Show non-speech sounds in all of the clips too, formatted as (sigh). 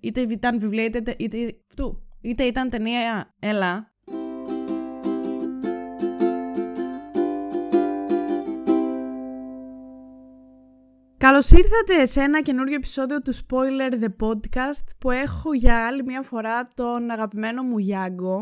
είτε ήταν βιβλία, είτε, είτε, είτε, είτε ήταν ταινία. Έλα. Καλώς ήρθατε σε ένα καινούριο επεισόδιο του Spoiler The Podcast που έχω για άλλη μια φορά τον αγαπημένο μου Γιάγκο.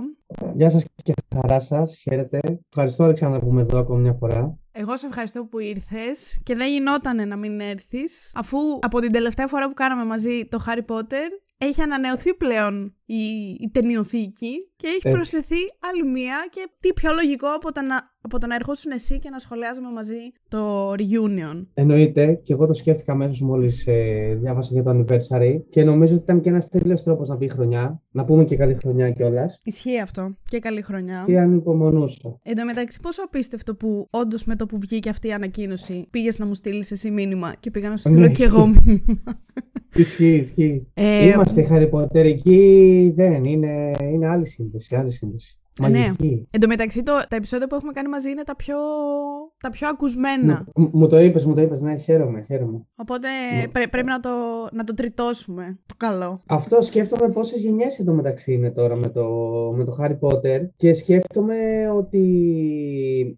Γεια σας και χαρά σας, χαίρετε. Ευχαριστώ Αλεξάνδρα που είμαι εδώ ακόμα μια φορά. Εγώ σε ευχαριστώ που ήρθες και δεν γινότανε να μην έρθεις αφού από την τελευταία φορά που κάναμε μαζί το Harry Potter έχει ανανεωθεί πλέον η, η ταινιοθήκη και έχει προσθεθεί άλλη μία και τι πιο λογικό από το, να, από το να ερχόσουν εσύ και να σχολιάζουμε μαζί το reunion. Εννοείται και εγώ το σκέφτηκα αμέσως μόλις ε, διάβασα για το anniversary και νομίζω ότι ήταν και ένας τέλειος τρόπος να πει χρονιά. Να πούμε και καλή χρονιά κιόλας. Ισχύει αυτό. Και καλή χρονιά. Και ανυπομονούσα. Εν τω μεταξύ, πόσο απίστευτο που όντως με το που βγήκε αυτή η ανακοίνωση πήγες να μου στείλεις εσύ μήνυμα και πήγα να σου στείλω κι εγώ (laughs) μήνυμα. Ισχύει, ισχύει. Ε, Είμαστε χαριποτερικοί, δεν. Είναι, είναι άλλη σύνδεση, άλλη σύνδεση. Ναι. Εν τω μεταξύ, το, τα επεισόδια που έχουμε κάνει μαζί είναι τα πιο, τα πιο ακουσμένα. Μου, μου το είπες, μου το είπες. Ναι, χαίρομαι, χαίρομαι. Οπότε πρέ, πρέπει να το, να το τριτώσουμε. Το καλό. Αυτό σκέφτομαι πόσες γενιές εντωμεταξύ είναι τώρα με το, με το Harry Potter. Και σκέφτομαι ότι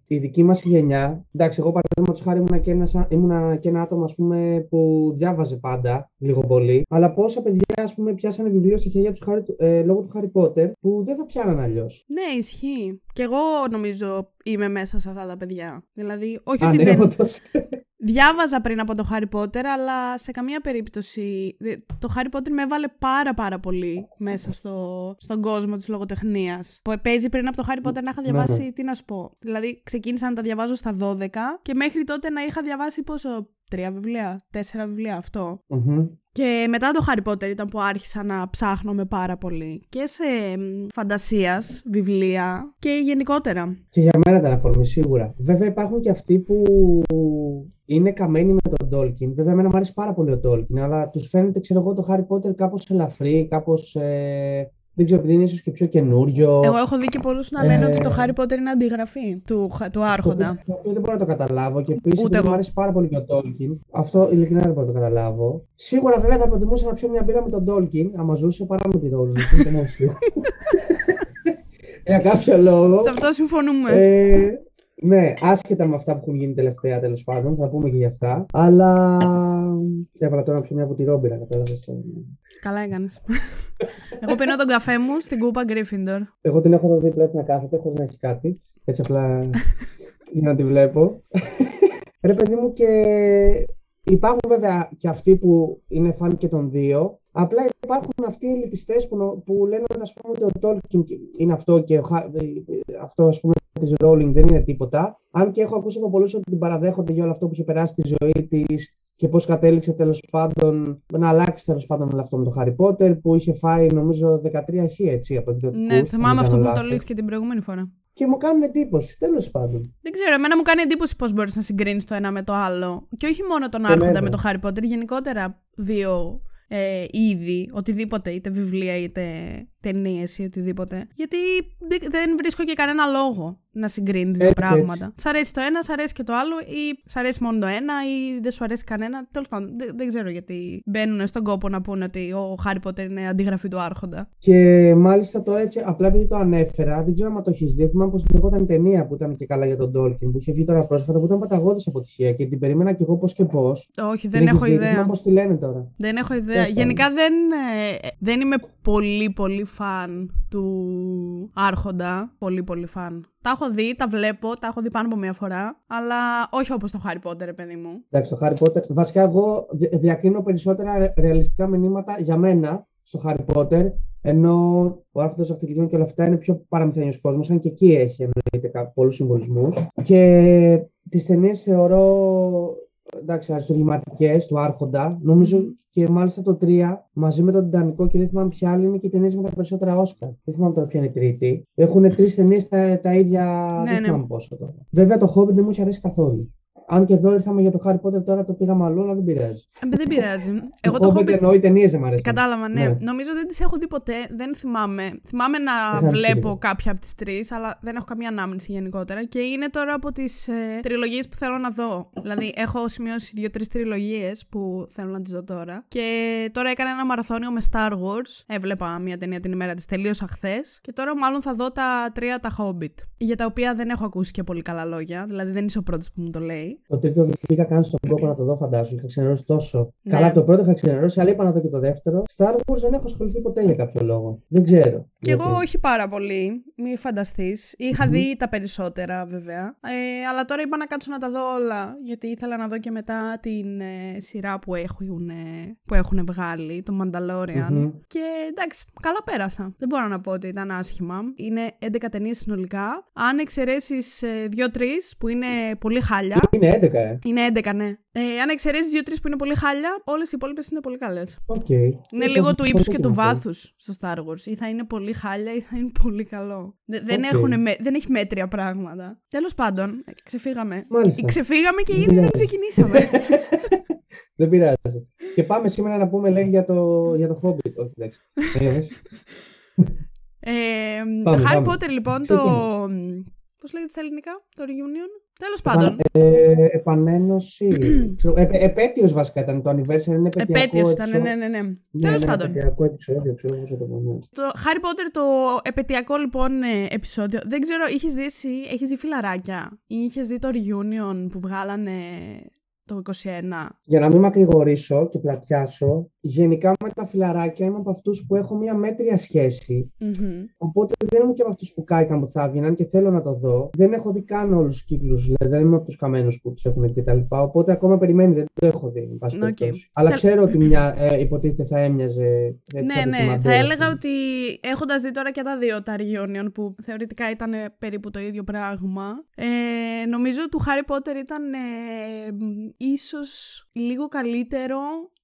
η δική μας γενιά. Εντάξει, εγώ παραδείγματος χάρη ήμουνα και, ένας, ήμουνα και ένα άτομο ας πούμε, που διάβαζε πάντα λίγο πολύ. Αλλά πόσα παιδιά ας πούμε, πιάσανε βιβλίο στα χέρια τους ε, λόγω του Harry Potter που δεν θα πιάναν αλλιώς. Ναι, ισχύει. Και εγώ νομίζω είμαι μέσα σε αυτά τα παιδιά. Δηλαδή, όχι Α, ότι ναι, δεν... όντως. Διάβαζα πριν από το Harry Potter, αλλά σε καμία περίπτωση. Το Harry Potter με έβαλε πάρα πάρα πολύ μέσα στο, στον κόσμο της λογοτεχνίας. Που παίζει πριν από το Harry Potter να είχα διαβάσει, ναι. τι να σου πω. Δηλαδή, ξεκίνησα να τα διαβάζω στα 12 και μέχρι τότε να είχα διαβάσει πόσο. Τρία βιβλία, τέσσερα βιβλία αυτό. Μμμ. Και μετά το Harry Potter ήταν που άρχισα να ψάχνω με πάρα πολύ. Και σε μ, φαντασίας, βιβλία και γενικότερα. Και για μένα ήταν αφορμή, σίγουρα. Βέβαια υπάρχουν και αυτοί που είναι καμένοι με τον Tolkien. Βέβαια, εμένα μου αρέσει πάρα πολύ ο Tolkien, αλλά τους φαίνεται, ξέρω εγώ, το Harry Potter κάπως ελαφρύ, κάπως. Ε, δεν ξέρω, επειδή είναι ίσως και πιο καινούριο. Εγώ έχω δει και πολλούς να λένε Ε, ότι το Harry Potter είναι αντιγραφή του, του Το Άρχοντα. οποίο- το οποίο δεν μπορώ να το καταλάβω. Και επίσης, Ούτε επειδή μου εγώ. αρέσει πάρα πολύ και ο Tolkien, αυτό ειλικρινά δεν μπορώ να το καταλάβω. Σίγουρα, βέβαια, θα προτιμούσα να πιω μια μπύρα με τον Tolkien, άμα ζούσε, παρά με τη Rowling. Είναι το μόνο σίγουρο. Για κάποιο λόγο. Σε αυτό συμφωνούμε. Ε, ναι, άσχετα με αυτά που έχουν γίνει τελευταία τέλος πάντων, θα πούμε και για αυτά. Αλλά. Έβαλα τώρα να πιω μια βούτυρόμπυρα, κατάλαβες. Καλά έκανες. Εγώ πίνω τον καφέ μου στην κούπα Gryffindor. Εγώ την έχω εδώ δίπλα έτσι να κάθεται, χωρίς να έχει κάτι. Έτσι απλά για να τη βλέπω. Ρε παιδί μου, και υπάρχουν βέβαια και αυτοί που είναι φαν και των δύο. Απλά υπάρχουν αυτοί οι ελιτιστές που, νο- που λένε ότι, ας πούμε, ότι ο Tolkien είναι αυτό και ο Χα- ε, αυτό ας πούμε της Rowling δεν είναι τίποτα. Αν και έχω ακούσει από πολλούς ότι την παραδέχονται για όλο αυτό που είχε περάσει στη ζωή της και πώς κατέληξε τέλος πάντων να αλλάξει τέλος πάντων όλο αυτό με το Harry Potter που είχε φάει νομίζω 13 χ έτσι από εκδοτικούς. Ναι, αν θυμάμαι δεν αυτό που κάνω μου το λάθος. λύσει και την προηγούμενη φορά. Και μου κάνουν εντύπωση, τέλος πάντων. Δεν ξέρω, εμένα μου κάνει εντύπωση πώς μπορείς να συγκρίνεις το ένα με το άλλο. Και όχι μόνο τον Και Άρχοντα εμένα. με το Harry Potter, γενικότερα δύο ε, είδη, οτιδήποτε, είτε βιβλία είτε ταινίες ή οτιδήποτε. Γιατί δεν- δεν βρίσκω και κανένα λόγο να συγκρίνεις δύο Έτσι, πράγματα. έτσι. Σ' αρέσει το ένα, σ' αρέσει και το άλλο, ή σ' αρέσει μόνο το ένα, ή δεν σου αρέσει κανένα. Τέλος πάντων, δεν, δεν ξέρω γιατί μπαίνουν στον κόπο να πούνε ότι ο Harry Potter είναι αντιγραφή του Άρχοντα. Και μάλιστα τώρα έτσι, απλά επειδή το ανέφερα, δεν ξέρω αν το έχεις δει. Θυμάμαι πως λεγόταν η ταινία που ήταν και καλά για τον Tolkien, που είχε βγει τώρα πρόσφατα, που ήταν παταγώδης αποτυχία και την περίμενα κι εγώ πώς και πώς. Όχι, δεν έχω ιδέα. Πώ τη λένε τώρα. Δεν έχω ιδέα. Τέλος πάντων. Γενικά δεν, ε, δεν είμαι πολύ πολύ φαν του Άρχοντα. Πολύ πολύ φαν. Τα έχω δει, τα βλέπω, τα έχω δει πάνω από μία φορά. Αλλά όχι όπως το Harry Potter, ρε παιδί μου. Εντάξει, το Harry Potter. Βασικά, εγώ δι- διακρίνω περισσότερα ρε- ρεαλιστικά μηνύματα για μένα στο Harry Potter. Ενώ ο Άρχοντας Δαχτυλιδιών και όλα αυτά είναι πιο παραμυθένιος κόσμος, αν και εκεί έχει εννοείται πολλούς συμβολισμούς. Και τις ταινίες θεωρώ εντάξει, αριστουργηματικέ του Άρχοντα. Νομίζω και μάλιστα το 3 μαζί με τον Τιτανικό και δεν θυμάμαι ποια άλλη είναι και οι ταινίες με τα περισσότερα Όσκαρ. Δεν θυμάμαι τώρα ποια είναι η τρίτη. Έχουν τρεις ταινίες τα, τα ίδια. Ναι, δεν ναι. θυμάμαι πόσο τώρα. Βέβαια το Hobbit δεν μου έχει αρέσει καθόλου. Αν και εδώ ήρθαμε για το Harry Potter, τώρα το πήγαμε αλλού, αλλά δεν πειράζει. Ε, δεν πειράζει. (laughs) Εγώ το έχω εννοώ οι ταινίε δεν μου αρέσουν. Κατάλαβα, ναι. ναι. Νομίζω δεν τις έχω δει ποτέ. Δεν θυμάμαι. Θυμάμαι να βλέπω κάποια από τις τρεις, αλλά δεν έχω καμία ανάμνηση γενικότερα. Και είναι τώρα από τις ε, τριλογίες που θέλω να δω. δηλαδή, έχω σημειώσει δύο-τρεις τριλογίες που θέλω να τις δω τώρα. Και τώρα έκανα ένα μαραθώνιο με Star Wars. Έβλεπα μια ταινία την ημέρα της, τελείωσα χθες. Και τώρα μάλλον θα δω τα τρία τα Hobbit. Για τα οποία δεν έχω ακούσει και πολύ καλά λόγια. Δηλαδή, δεν είσαι ο πρώτος που μου το λέει. Το τρίτο δεν πήγα καν στον κόπο να το δω, φαντάσου. Είχα ξενερώσει τόσο. Ναι. Καλά, το πρώτο είχα ξενερώσει, αλλά είπα να δω και το δεύτερο. Star Wars δεν έχω ασχοληθεί ποτέ για κάποιο λόγο. Δεν ξέρω. Και εγώ όχι πάρα πολύ. Μη φανταστείς. δει τα περισσότερα βέβαια. Ε, αλλά τώρα είπα να κάτσω να τα δω όλα. Γιατί ήθελα να δω και μετά την ε, σειρά που έχουν, ε, που έχουν βγάλει, το Mandalorian. Και εντάξει, καλά πέρασα. Δεν μπορώ να πω ότι ήταν άσχημα. Είναι 11 ταινίες συνολικά. Αν εξαιρέσεις ε, 2-3 που είναι πολύ χάλια. Είναι 11, ε. Είναι 11, ναι. Ε, αν εξαιρέσεις δύο-τρει που είναι πολύ χάλια, όλες οι υπόλοιπες είναι πολύ καλές. Okay. Είναι λίγο του ύπου και του βάθους στο Star Wars. Ή θα είναι πολύ χάλια ή θα είναι πολύ καλό. Δεν, έχουν, δεν έχει μέτρια πράγματα. Τέλος πάντων, ξεφύγαμε. Μάλιστα. Ξεφύγαμε και ήδη δεν ξεκινήσαμε. (laughs) δεν πειράζει. Και πάμε σήμερα να πούμε λέει για το, για το Hobbit. Όχι, εντάξει. ε, το Harry Potter λοιπόν, το. Πώς λέγεται στα ελληνικά, το reunion; Τέλος πάντων. Ε, επανένωση. (clears throat) ε, επέτειος βασικά ήταν το anniversary, είναι επαιτειακό. Επέτειος ήταν, ναι, ναι, ναι. ναι. Τέλος ναι, πάντων. Επαιτειακό επεισόδιο, ξέρω πώς το πω. Το Harry Potter, το επαιτειακό λοιπόν ε, επεισόδιο. Δεν ξέρω, είχες δει εσύ, έχεις δει φιλαράκια ή είχες δει το reunion που βγάλανε το 21. Για να μην μακρηγορήσω και πλατιάσω, γενικά με τα φιλαράκια είμαι από αυτούς που έχω μια μέτρια Οπότε δεν είμαι και από αυτούς που κάηκαν που θα έβγαιναν και θέλω να το δω. Δεν έχω δει καν όλους τους κύκλους, δηλαδή δεν είμαι από τους καμένους που τους έχουν δει κτλ. Οπότε ακόμα περιμένει, δεν το έχω δει. Okay. Αλλά ξέρω ότι μια ε, υποτίθεται θα έμοιαζε. Έτσι, ναι, ναι. Θα έλεγα ότι έχοντας δει τώρα και τα δύο τα reunion που θεωρητικά ήταν περίπου το ίδιο πράγμα. Ε, νομίζω του Harry Potter ήταν ε, ίσως λίγο καλύτερο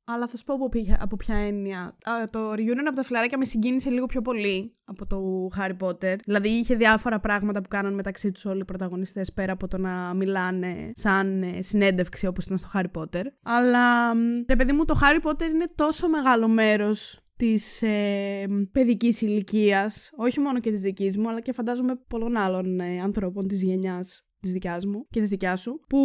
αλλά θα σου πω από ποια, από ποια έννοια. το reunion από τα φιλαράκια με συγκίνησε λίγο πιο πολύ από το Harry Potter. Δηλαδή είχε διάφορα πράγματα που κάναν μεταξύ τους όλοι οι πρωταγωνιστές πέρα από το να μιλάνε σαν ε, συνέντευξη όπως ήταν στο Harry Potter. Αλλά, ρε παιδί μου, το Harry Potter είναι τόσο μεγάλο μέρος της ε, παιδικής ηλικίας, όχι μόνο και της δικής μου, αλλά και φαντάζομαι πολλών άλλων ε, ανθρώπων της γενιάς της δικιάς μου και της δικιάς σου, που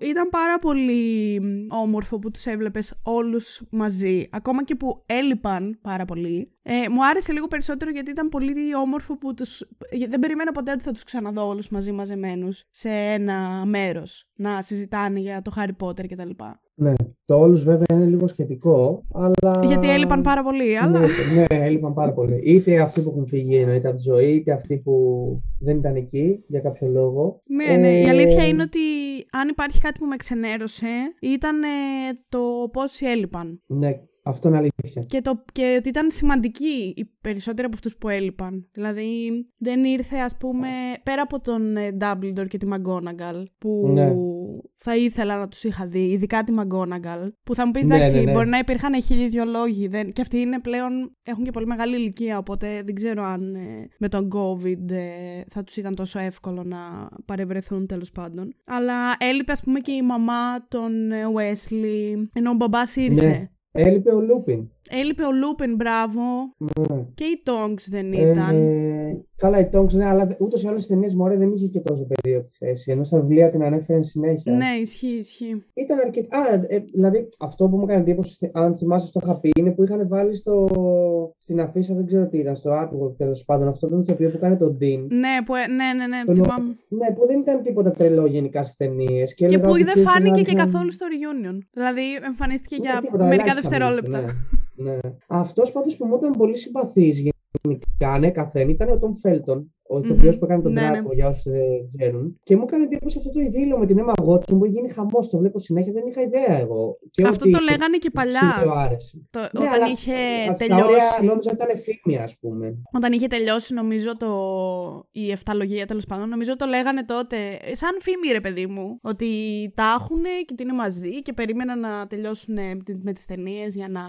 ήταν πάρα πολύ όμορφο που τους έβλεπες όλους μαζί, ακόμα και που έλειπαν πάρα πολύ. Ε, μου άρεσε λίγο περισσότερο γιατί ήταν πολύ όμορφο που τους... Δεν περιμένα ποτέ ότι θα τους ξαναδώ όλους μαζί μαζεμένους σε ένα μέρος να συζητάνε για το Harry Potter κτλ. Ναι, το όλους βέβαια είναι λίγο σχετικό, αλλά... Γιατί έλειπαν πάρα πολύ, αλλά... Ναι, ναι έλειπαν πάρα πολύ. Είτε αυτοί που έχουν φύγει εννοείται από τη ζωή, είτε αυτοί που δεν ήταν εκεί για κάποιο λόγο. Ναι, ναι, η αλήθεια ε, είναι ότι αν υπάρχει κάτι που με ξενέρωσε, ήταν το πόσοι έλειπαν. Ναι, αυτό είναι αλήθεια. Και, το, και ότι ήταν σημαντικοί οι περισσότεροι από αυτούς που έλειπαν. Δηλαδή δεν ήρθε ας πούμε πέρα από τον ε, Dumbledore και τη McGonagall που ναι. θα ήθελα να τους είχα δει, ειδικά τη McGonagall που θα μου πεις ναι, εντάξει ναι, ναι, μπορεί να υπήρχαν χίλιοι δυο λόγοι δεν... και αυτοί είναι πλέον έχουν και πολύ μεγάλη ηλικία οπότε δεν ξέρω αν ε, με τον COVID ε, θα τους ήταν τόσο εύκολο να παρευρεθούν τέλος πάντων. Αλλά έλειπε ας πούμε και η μαμά των Weasley ενώ ο μπαμπάς ήρθε. Ναι. Έλειπε ο Λούπιν. Έλειπε ο Λούπιν, μπράβο. Ναι. Και η Τονκς δεν ήταν. Ε, καλά, η Τονκς, ναι, αλλά ούτως ή άλλως στις ταινίες Μωρέ δεν είχε και τόσο περίοδο θέση. Ενώ στα βιβλία την ανέφερε συνέχεια. Ναι, ισχύει, ισχύει. Ήταν αρκετά. Α, ε, δηλαδή αυτό που μου έκανε εντύπωση, αν θυμάσαι, το είχα πει, είναι που είχαν βάλει στο... στην αφίσα, δεν ξέρω τι ήταν, στο άτομο τέλος πάντων. Αυτό το ηθοποιό που κάνει τον Dean. Ναι, που, ε, ναι, ναι, ναι, το, θυμάμαι. Ναι, που δεν ήταν τίποτα τρελό γενικά στις ταινίες. Και, και που δεν φάνηκε και καθόλου στο reunion. Δηλαδή εμφανίστηκε για μερικά δευτερόλεπτα. Ναι. Ναι. Αυτός πάντως που μου ήταν πολύ συμπαθής γενικά, ναι, καθένα ήταν ο Τόμ Φέλτον, ο ηθοποιός mm-hmm. που έκανε τον ναι, Τράκο, ναι. για όσους δεν ξέρουν. Και μου έκανε εντύπωση αυτό το ειδήλιο με την Emma Watson που γίνει χαμός. Το βλέπω συνέχεια, δεν είχα ιδέα εγώ. Και αυτό το λέγανε και παλιά. Το άρεσε. Το, ναι, όταν αλλά, είχε τελειώσει. Όρια, νόμιζα ότι ήταν φήμη, ας πούμε. Όταν είχε τελειώσει, νομίζω το. η εφταλογία τέλος πάντων, νομίζω το λέγανε τότε. Σαν φήμη, ρε παιδί μου. Ότι τα έχουν και ότι είναι μαζί και περίμεναν να τελειώσουν με τις ταινίες για να,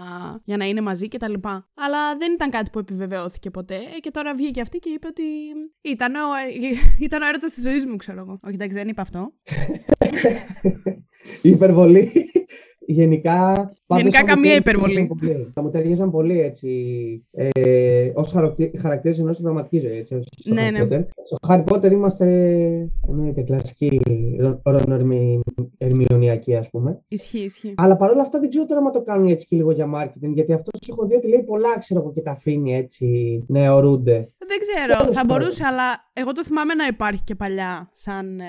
για να είναι μαζί κτλ. Αλλά δεν ήταν κάτι που επιβεβαιώθηκε ποτέ. Και τώρα βγήκε αυτή και είπε ότι Ήταν ο, (laughs) ήταν ο έρωτας της ζωής μου, ξέρω εγώ. Όχι, εντάξει, δεν είπα αυτό. Η (laughs) υπερβολή. Γενικά. Γενικά καμία υπερβολή. Θα μου ταιριάζαν πολύ έτσι. Ε, Ω χαρακτήρες ενώ στην πραγματικής ζωής. Έτσι, στο ναι, Harry ναι. Στο Harry Potter είμαστε. Εννοείται κλασική ερμηνεωνιακή, ας πούμε. Ισχύει, ισχύει. Αλλά παρόλα αυτά δεν ξέρω τώρα αν το κάνουν έτσι και λίγο για marketing. Γιατί αυτός έχω δει ότι λέει πολλά, ξέρω εγώ, και τα αφήνει έτσι να αιωρούνται. Δεν ξέρω, θα μπορούσε, αλλά εγώ το θυμάμαι να υπάρχει και παλιά σαν, ε,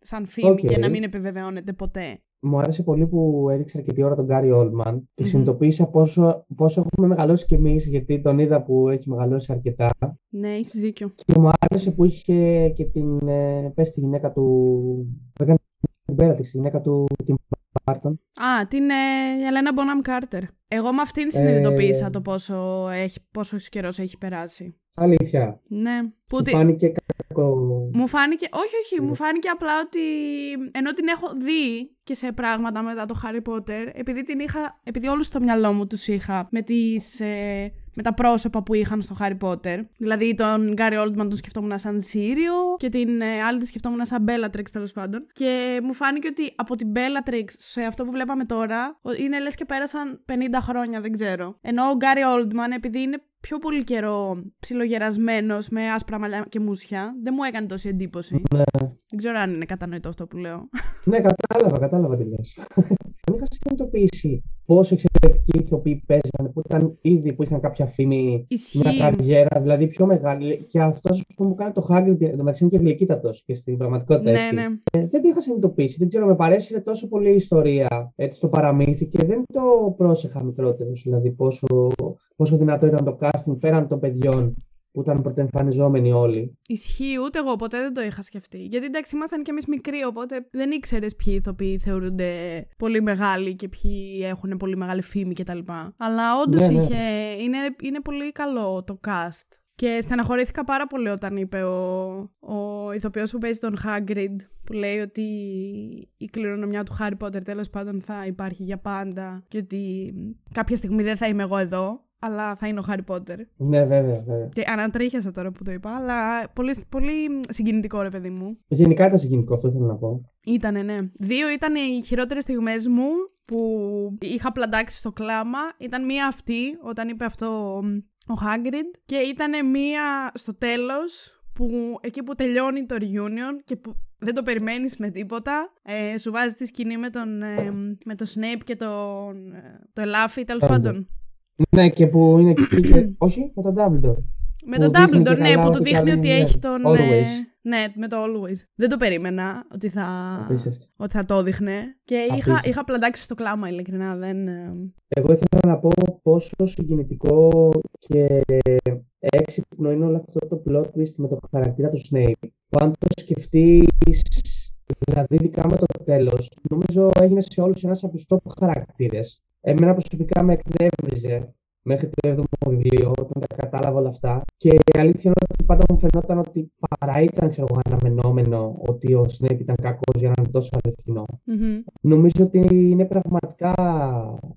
σαν φήμη okay. και να μην επιβεβαιώνεται ποτέ μου άρεσε πολύ που έδειξε αρκετή ώρα τον Γκάρι Όλμαν και mm-hmm. συνειδητοποίησα πόσο, πόσο έχουμε μεγαλώσει κι εμείς, γιατί τον είδα που έχει μεγαλώσει αρκετά. Ναι, έχεις δίκιο. Και μου άρεσε που είχε και την. Ε, πες τη γυναίκα του. Δεν την πέρα τη γυναίκα του. Την Μπάρτον. Α, την ε, Ελένα Μπονάμ Κάρτερ. Εγώ με αυτήν συνειδητοποίησα ε... το πόσο, έχει, πόσο καιρός έχει περάσει. Αλήθεια. Ναι. Που Σου φάνηκε κακό. Μου φάνηκε, όχι, όχι, μου φάνηκε απλά ότι ενώ την έχω δει και σε πράγματα μετά το Harry Potter, επειδή την είχα, επειδή όλους στο μυαλό μου τους είχα με τις, ε, με τα πρόσωπα που είχαν στο Harry Potter. Δηλαδή τον Γκάρι Oldman τον σκεφτόμουν σαν Σύριο και την ε, άλλη τη σκεφτόμουν σαν Bellatrix τέλος πάντων. Και μου φάνηκε ότι από την Bellatrix σε αυτό που βλέπαμε τώρα είναι λες και πέρασαν 50 χρόνια, δεν ξέρω. Ενώ ο Γκάρι Oldman επειδή είναι πιο πολύ καιρό ψιλογερασμένος με άσπρα μαλλιά και μουσια. Δεν μου έκανε τόση εντύπωση. Ναι. Δεν ξέρω αν είναι κατανοητό αυτό που λέω. Ναι, κατάλαβα, κατάλαβα τι λες. (laughs) Δεν είχα συνειδητοποιήσει πόσο εξαιρετικοί ηθοποιοί παίζανε, που ήταν ήδη που είχαν κάποια φήμη, Ισχύει. μια καριέρα, δηλαδή πιο μεγάλη. Και αυτός που μου κάνει το Χάγκριντ, μεταξύ είναι και γλυκύτατος και στην πραγματικότητα ναι, έτσι. Ναι. Ε, δεν το είχα συνειδητοποιήσει. Δεν ξέρω, με παρέσυρε τόσο πολύ η ιστορία έτσι το παραμύθι και δεν το πρόσεχα μικρότερος. Δηλαδή πόσο, πόσο δυνατό ήταν το casting πέραν των παιδιών που ήταν πρωτοεμφανιζόμενοι όλοι. Ισχύει, ούτε εγώ ποτέ δεν το είχα σκεφτεί. Γιατί εντάξει, ήμασταν κι εμείς μικροί, οπότε δεν ήξερες ποιοι ηθοποιοί θεωρούνται πολύ μεγάλοι και ποιοι έχουν πολύ μεγάλη φήμη κτλ. Αλλά όντως ναι, ναι. είχε. Είναι, είναι πολύ καλό το cast. Και στεναχωρήθηκα πάρα πολύ όταν είπε ο, ο ηθοποιός που παίζει τον Hagrid που λέει ότι η κληρονομιά του Harry Potter τέλος πάντων θα υπάρχει για πάντα και ότι κάποια στιγμή δεν θα είμαι εγώ εδώ αλλά θα είναι ο Χάρι Πότερ. Ναι, βέβαια, βέβαια. Και ανατρίχιασα τώρα που το είπα, αλλά πολύ, πολύ συγκινητικό ρε παιδί μου. Γενικά ήταν συγκινητικό, αυτό θέλω να πω. Ήτανε, ναι. Δύο ήταν οι χειρότερες στιγμές μου που είχα πλαντάξει στο κλάμα. Ήταν μία αυτή, όταν είπε αυτό ο Χάγκριντ, και ήταν μία στο τέλος που εκεί που τελειώνει το reunion και που δεν το περιμένεις με τίποτα, ε, σου βάζει τη σκηνή με τον, ε, με τον Snape και τον, ε, το Ελάφι, τέλος πάντων. Ναι, και που είναι και... (clears throat) Όχι, με τον Dumbledore. Με τον Dumbledore, ναι, που του δείχνει ότι έχει τον... Ε, ναι, με το Always. Δεν το περίμενα ότι θα, ότι θα το δείχνε. Και είχα, είχα πλαντάξει στο κλάμα, ειλικρινά. Δεν... Ε. Εγώ ήθελα να πω πόσο συγκινητικό και έξυπνο είναι όλο αυτό το plot twist με το χαρακτήρα του Snape. Που αν το σκεφτείς, δηλαδή ειδικά με το τέλος, νομίζω έγινε σε όλους ένας από τους top χαρακτήρες. Εμένα προσωπικά με εκνεύριζε μέχρι το 7ο βιβλίο, όταν τα κατάλαβα όλα αυτά. Και η αλήθεια είναι ότι πάντα μου φαινόταν ότι παρά ήταν ξέρω, αναμενόμενο ότι ο Σνέιπ ήταν κακός για να είναι τόσο αληθινό. Mm-hmm. Νομίζω ότι είναι πραγματικά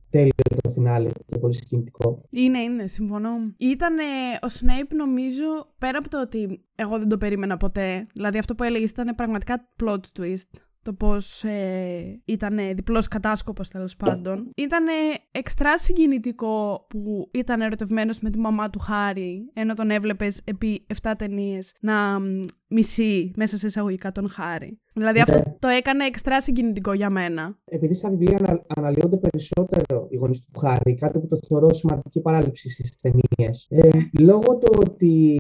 τέλειο το φινάλε και πολύ συγκινητικό. Είναι, είναι, συμφωνώ. Ήταν ο Σνέιπ, νομίζω, πέρα από το ότι εγώ δεν το περίμενα ποτέ. Δηλαδή, αυτό που έλεγες ήταν πραγματικά plot twist το πώς ε, ήταν διπλός κατάσκοπος τέλος πάντων. Ήταν εξτρά συγκινητικό που ήταν ερωτευμένος με τη μαμά του Χάρη, ενώ τον έβλεπες επί 7 ταινίες να μισεί μέσα σε εισαγωγικά τον Χάρη. Δηλαδή αυτό ναι. το έκανε εξτρά συγκινητικό για μένα. Επειδή στα βιβλία ανα, αναλύονται περισσότερο οι γονείς του Χάρη, κάτι που το θεωρώ σημαντική παράληψη στις ταινίες. Ε, λόγω του ότι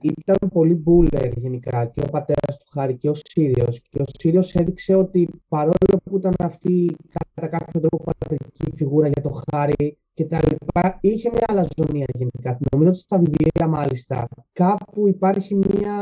ήταν πολύ μπούλερ γενικά και ο πατέρας του Χάρη και ο Σύριος. Και ο Σύριος έδειξε ότι παρόλο που ήταν αυτή κατά κάποιο τρόπο πατρική φιγούρα για το Χάρη, και τα λοιπά. Είχε μια αλαζονία γενικά. Νομίζω ότι στα βιβλία μάλιστα κάπου υπάρχει μια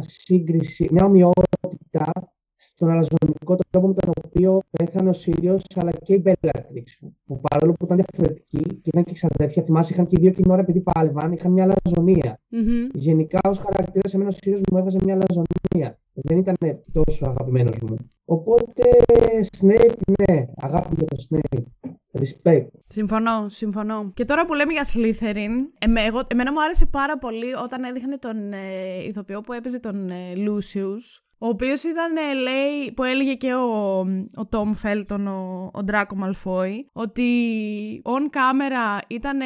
σύγκριση, μια ομοιότητα στον αλαζονικό τρόπο με τον οποίο πέθανε ο Σύριος αλλά και η Μπέλατριξ. Που παρόλο που ήταν διαφορετικοί και ήταν και ξαδέρφια, θυμάσαι είχαν και οι δύο κοινή ώρα επειδή πάλευαν, είχαν μια αλαζονία. Mm-hmm. Γενικά ως χαρακτήρας, σε μένα ο Σύριος μου έβαζε μια αλαζονία. Δεν ήταν τόσο αγαπημένος μου. Οπότε, Snape, ναι, αγάπη για το Snape. Respect. Συμφωνώ, συμφωνώ. Και τώρα που λέμε για Slytherin, εμέ, εγώ, εμένα μου άρεσε πάρα πολύ όταν έδειχνε τον ε, ηθοποιό που έπαιζε τον ε, Lucius ο οποίος ήταν, ε, λέει, που έλεγε και ο, ο Τόμ Φέλτον, ο, ο Ντράκο Μαλφόη, ότι on camera ήταν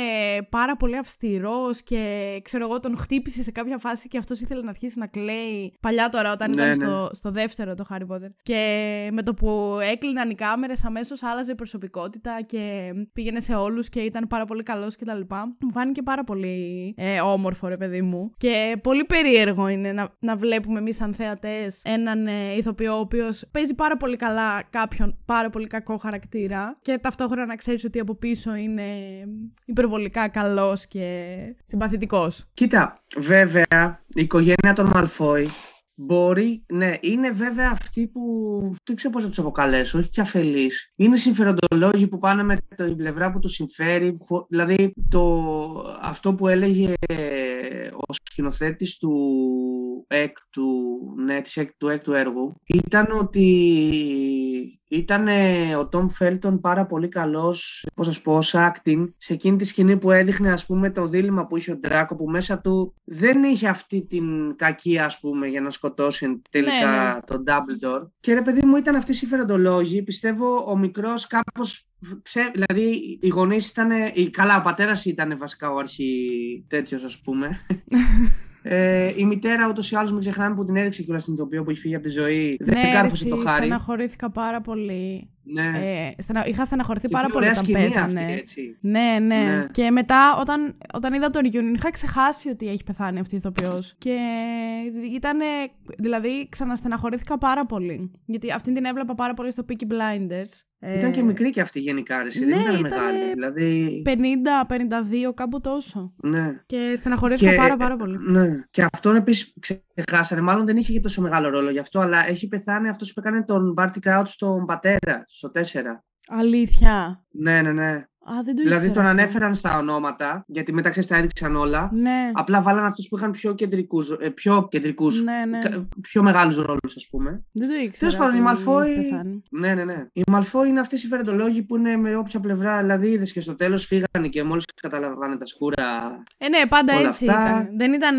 πάρα πολύ αυστηρός και ξέρω εγώ τον χτύπησε σε κάποια φάση και αυτός ήθελε να αρχίσει να κλαίει. Παλιά τώρα, όταν ναι, ήταν ναι. Στο, στο δεύτερο το Harry Potter. Και με το που έκλειναν οι κάμερες, αμέσως άλλαζε προσωπικότητα και πήγαινε σε όλους και ήταν πάρα πολύ καλός κτλ. Μου φάνηκε πάρα πολύ ε, όμορφο, ρε παιδί μου. Και πολύ περίεργο είναι να, να βλέπουμε εμείς σαν θεατές έναν ε, ηθοποιό ο οποίος παίζει πάρα πολύ καλά κάποιον πάρα πολύ κακό χαρακτήρα και ταυτόχρονα να ξέρεις ότι από πίσω είναι υπερβολικά καλός και συμπαθητικός. Κοίτα, βέβαια η οικογένεια των Μαλφόη Μπορεί, ναι, είναι βέβαια αυτοί που δεν ξέρω πώς να τους αποκαλέσω, όχι και αφελείς. Είναι συμφεροντολόγοι που πάνε με την πλευρά που τους συμφέρει. Δηλαδή, το, αυτό που έλεγε ο σκηνοθέτης του έκτου, ναι, του έκτου έργου, ήταν ότι ήταν ο Τόμ Φέλτον πάρα πολύ καλός, πώς σας πω, acting σε εκείνη τη σκηνή που έδειχνε ας πούμε το δίλημα που είχε ο Ντράκο που μέσα του δεν είχε αυτή την κακία ας πούμε για να σκοτώσει τελικά ναι, ναι. τον Dumbledore. Και ρε παιδί μου ήταν αυτοί οι συμφεροντολόγοι, πιστεύω ο μικρός κάπως Ξέ, δηλαδή οι γονείς ήταν. Καλά, ο πατέρας ήταν βασικά ο αρχή τέτοιος, ας πούμε. (laughs) Ε, η μητέρα ούτως ή άλλως μην ξεχνάμε που την έδειξε κιόλας στην ηθοποιό που έχει φύγει από τη ζωή. Ναι, δεν κάρφωσε το χάρι. Στεναχωρήθηκα πάρα πολύ. Ναι. Ε, στενα... Είχα στεναχωρηθεί πάρα πολύ όταν πέθανε. Αυτή, έτσι. Ναι, ναι, ναι. Και μετά όταν, όταν είδα το reunion είχα ξεχάσει ότι έχει πεθάνει αυτή η ηθοποιός. Και ήταν. Δηλαδή ξαναστεναχωρήθηκα πάρα πολύ. Γιατί αυτή την έβλεπα πάρα πολύ στο Peaky Blinders. Ήταν και μικρή και αυτή γενικά, ρε, ναι, δεν ήταν, μεγάλη. Δηλαδή... 50-52, κάπου τόσο. Ναι. Και στεναχωρήθηκα και, πάρα πάρα πολύ. Ναι. Και αυτόν επίσης ξεχάσανε. Μάλλον δεν είχε και τόσο μεγάλο ρόλο γι' αυτό, αλλά έχει πεθάνει αυτός που έκανε τον Barty Crouch στον πατέρα, στο 4. Αλήθεια. Ναι, ναι, ναι. Α, δεν το δηλαδή τον ανέφεραν στα ονόματα, γιατί μετά ξέρεις τα έδειξαν όλα. Ναι. Απλά βάλαν αυτούς που είχαν πιο κεντρικούς, ε, πιο, κεντρικούς, ναι, ναι. πιο μεγάλους ρόλους, ας πούμε. Δεν το ήξερα. Τέλος πάντων, η Μαλφόη. Ναι, ναι, ναι. Η Μαλφόη είναι αυτοί οι φερεντολόγοι που είναι με όποια πλευρά. Δηλαδή, είδες και στο τέλος φύγανε και μόλις καταλαβάνε τα σκούρα. Ε, ναι, πάντα έτσι ήταν. Δεν ήταν,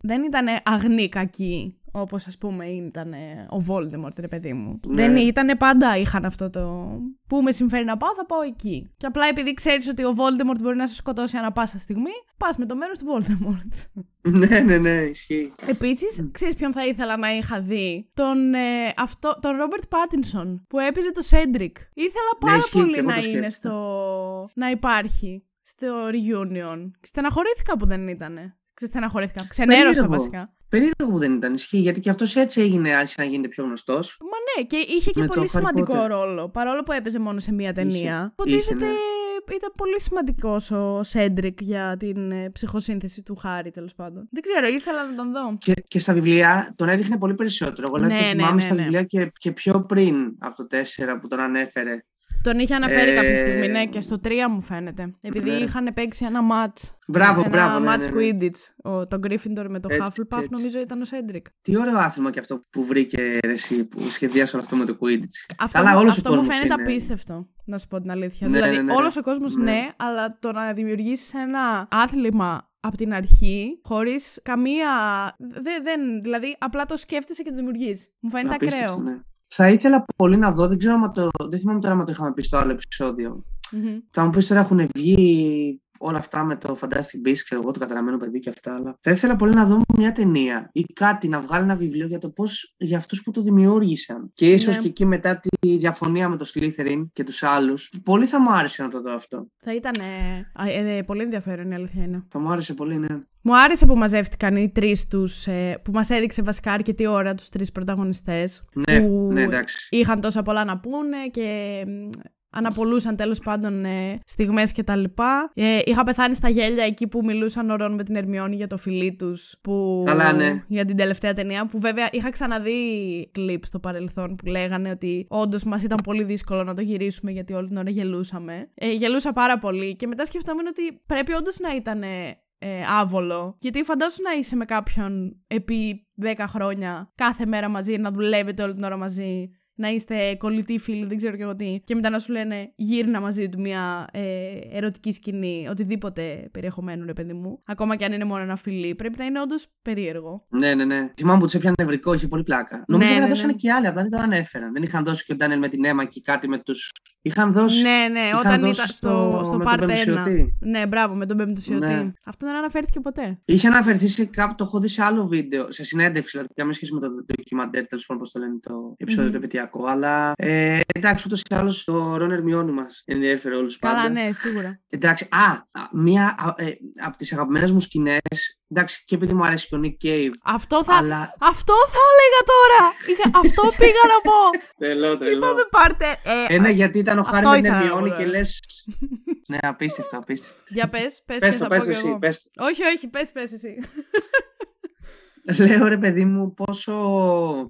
δεν ήταν αγνή κακή. Όπως ας πούμε ήταν ο Voldemort, ρε παιδί μου. Ναι. Δεν ήταν πάντα είχαν αυτό το. Πού με συμφέρει να πάω, θα πάω εκεί. Και απλά επειδή ξέρεις ότι ο Voldemort μπορεί να σε σκοτώσει ανά πάσα στιγμή, πας με το μέρος του Voldemort. (laughs) ναι, ναι, ναι, ισχύει. Επίσης, ξέρεις ποιον θα ήθελα να είχα δει; Τον, ε, αυτό, τον Robert Pattinson που έπαιζε το Cedric. Ήθελα πάρα ναι, πολύ να είναι στο. να υπάρχει στο reunion. Στεναχωρήθηκα που δεν ήταν. Ξεστεναχωρήθηκα. Ξενέρωσα βασικά. Περίεργο που δεν ήταν ισχύει, γιατί και αυτός έτσι έγινε, άρχισε να γίνεται πιο γνωστός. Μα ναι, και είχε και πολύ σημαντικό ρόλο. Παρόλο που έπαιζε μόνο σε μία ταινία. Υποτίθεται ναι. ήταν πολύ σημαντικός ο Σέντρικ για την ε, ψυχοσύνθεση του Χάρη, τέλος πάντων. Δεν ξέρω, ήθελα να τον δω. Και, και στα βιβλία τον έδειχνε πολύ περισσότερο. Εγώ ναι, ναι, θυμάμαι ναι, στα βιβλία και, και πιο πριν από το 4 που τον ανέφερε. Τον είχε αναφέρει ε... κάποια στιγμή, ναι, και στο 3 μου φαίνεται. Επειδή ναι. είχαν παίξει ένα match. Μπράβο, ένα μπράβο. Ένα match ναι, ναι. Quidditch. Ο, το Gryffindor με το έτσι, Hufflepuff έτσι. νομίζω ήταν ο Σέντρικ. Τι ωραίο άθλημα και αυτό που βρήκε εσύ που σχεδίασε όλο αυτό με το Quidditch. Αυτό, Καλά, όλος αυτό μου φαίνεται είναι... απίστευτο, να σου πω την αλήθεια. Ναι, δηλαδή, ναι, ναι, όλος ο κόσμος ναι. ναι, αλλά το να δημιουργήσεις ένα άθλημα από την αρχή, χωρίς καμία. Δεν, δεν, δηλαδή, απλά το σκέφτεσαι και το δημιουργείς. Μου φαίνεται ακραίο. Ναι. Θα ήθελα πολύ να δω, δεν ξέρω αν το. Δεν θυμάμαι τώρα αν το είχαμε πει στο άλλο επεισόδιο. Mm-hmm. Θα μου πεις τώρα έχουν βγει όλα αυτά με το Fantastic Beasts και εγώ το καταλαβαίνω παιδί και αυτά. Αλλά θα ήθελα πολύ να δω μια ταινία ή κάτι να βγάλει ένα βιβλίο για το πώς για αυτούς που το δημιούργησαν. Και ίσως ναι. και εκεί μετά τη διαφωνία με το Slytherin και τους άλλους. Πολύ θα μου άρεσε να το δω αυτό. Θα ήταν ε, ε, πολύ ενδιαφέρον η αλήθεια είναι. Θα μου άρεσε πολύ, ναι. Μου άρεσε που μαζεύτηκαν οι τρεις τους, ε, που μας έδειξε βασικά αρκετή ώρα τους τρεις πρωταγωνιστές. Ναι, που ναι, εντάξει. Είχαν τόσα πολλά να πούνε και αναπολούσαν τέλος πάντων ε, στιγμές και τα λοιπά. Ε, είχα πεθάνει στα γέλια εκεί που μιλούσαν ο Ρον με την Ερμιόνη για το φιλί τους που... Καλά, ναι. για την τελευταία ταινία που βέβαια είχα ξαναδεί κλιπ στο παρελθόν που λέγανε ότι όντως μας ήταν πολύ δύσκολο να το γυρίσουμε γιατί όλη την ώρα γελούσαμε. Ε, γελούσα πάρα πολύ και μετά σκεφτόμουν ότι πρέπει όντως να ήταν ε, άβολο. Γιατί φαντάσου να είσαι με κάποιον επί 10 χρόνια κάθε μέρα μαζί, να δουλεύετε όλη την ώρα μαζί να είστε κολλητοί φίλοι, δεν ξέρω και εγώ τι, και μετά να σου λένε γύρνα μαζί του μια ε, ερωτική σκηνή, οτιδήποτε περιεχομένου, ρε παιδί μου. Ακόμα και αν είναι μόνο ένα φιλί, πρέπει να είναι όντως περίεργο. Ναι, ναι, ναι. Θυμάμαι που τους έπιανε νευρικό, είχε πολύ πλάκα. Νομίζω ναι, ότι ναι, δώσανε ναι. και άλλοι, απλά δεν το ανέφεραν. Δεν είχαν δώσει και ο Ντάνιελ με την αίμα και κάτι με τους. Είχαν δώσει. Ναι, ναι, είχαν όταν δώσει ήταν στο, στο με τον part 1. πεμπτουσιωτή. Ναι, μπράβο, με τον πεμπτουσιωτή. Ναι. Αυτό δεν αναφέρθηκε ποτέ. Είχε αναφερθεί σε κάπου, το έχω δει σε άλλο βίντεο, σε συνέντευξη, δηλαδή καμία σχέση με το ντοκιμαντέρ, τέλος πάντων, πώς το λένε το επεισόδιο Μμμ. το επαιτειακό. Αλλά ε, εντάξει, ούτως ή άλλως το Ρόν Ερμιόνι μας ενδιαφέρει όλους Καλά, ναι, σίγουρα. Εντάξει, α, α, μία α, ε, από τις αγαπημένες μου σκηνές. Εντάξει, και επειδή μου αρέσει και ο Nick Cave. Αυτό θα, Αλλά. αυτό θα έλεγα τώρα! Είχα- αυτό πήγα να πω! (laughs) Τρελό, τρελό. Είπαμε πάρτε. Ε, Ένα γιατί ήταν ο Αυτό Χάρη με ήθελα να Ερμιόνι πω και τώρα. λε. (laughs) ναι, απίστευτο, απίστευτο. Για πες, πες, Πες και το, θα πες πω το κι εσύ, εγώ. πες το. Όχι, όχι, πες, πες εσύ. Λέω ρε παιδί μου πόσο,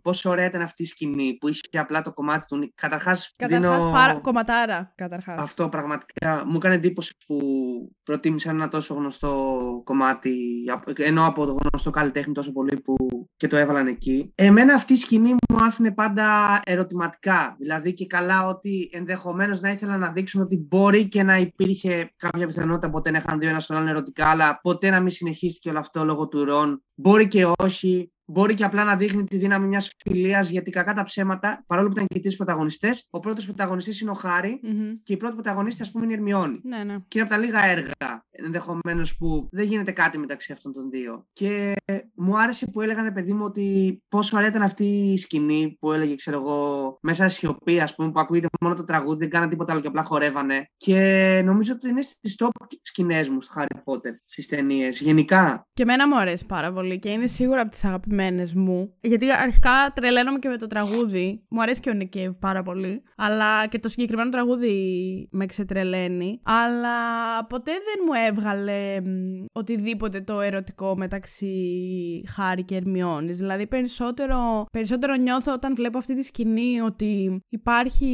πόσο ωραία ήταν αυτή η σκηνή που είχε απλά το κομμάτι του. Nick. Καταρχάς, Καταρχάς, δίνω... πάρα... κομματάρα, καταρχάς. Αυτό πραγματικά μου έκανε εντύπωση που προτίμησαν ένα τόσο γνωστό κομμάτι, ενώ από το γνωστό καλλιτέχνη τόσο πολύ που και το έβαλαν εκεί. Εμένα αυτή η σκηνή μου άφηνε πάντα ερωτηματικά. Δηλαδή και καλά ότι ενδεχομένως να ήθελαν να δείξουν ότι μπορεί και να υπήρχε κάποια πιθανότητα ποτέ να είχαν δύο ένας στον άλλον ερωτικά, αλλά ποτέ να μην συνεχίστηκε όλο αυτό λόγω του Ρον. Μπορεί και όχι. Μπορεί και απλά να δείχνει τη δύναμη μιας φιλίας, γιατί κακά τα ψέματα, παρόλο που ήταν και τρεις πρωταγωνιστές, ο πρώτος πρωταγωνιστής είναι ο Χάρη Μμμ. και η πρώτη πρωταγωνίστρια, ας πούμε, είναι η Ερμιόνη. Ναι, ναι. Και είναι από τα λίγα έργα ενδεχομένως που δεν γίνεται κάτι μεταξύ αυτών των δύο. Και μου άρεσε που έλεγαν, ρε παιδί μου, ότι πόσο ωραία ήταν αυτή η σκηνή που έλεγε, ξέρω εγώ, μέσα στη σιωπή, ας πούμε, που ακούγεται μόνο το τραγούδι, δεν κάναν τίποτα άλλο και απλά χορεύανε. Και νομίζω ότι είναι στις top σκηνές μου στο Harry Potter, στις ταινίες. Γενικά. Και εμένα μου αρέσει πάρα πολύ και είναι σίγουρα από τις αγαπημένες μου. Γιατί αρχικά τρελαίνομαι και με το τραγούδι. Μου αρέσει και ο Nick Cave πάρα πολύ. Αλλά και το συγκεκριμένο τραγούδι με ξετρελαίνει. Αλλά ποτέ δεν μου έβγαλε μ, οτιδήποτε το ερωτικό μεταξύ Χάρη και Ερμιόνης. Δηλαδή περισσότερο, περισσότερο νιώθω όταν βλέπω αυτή τη σκηνή ότι υπάρχει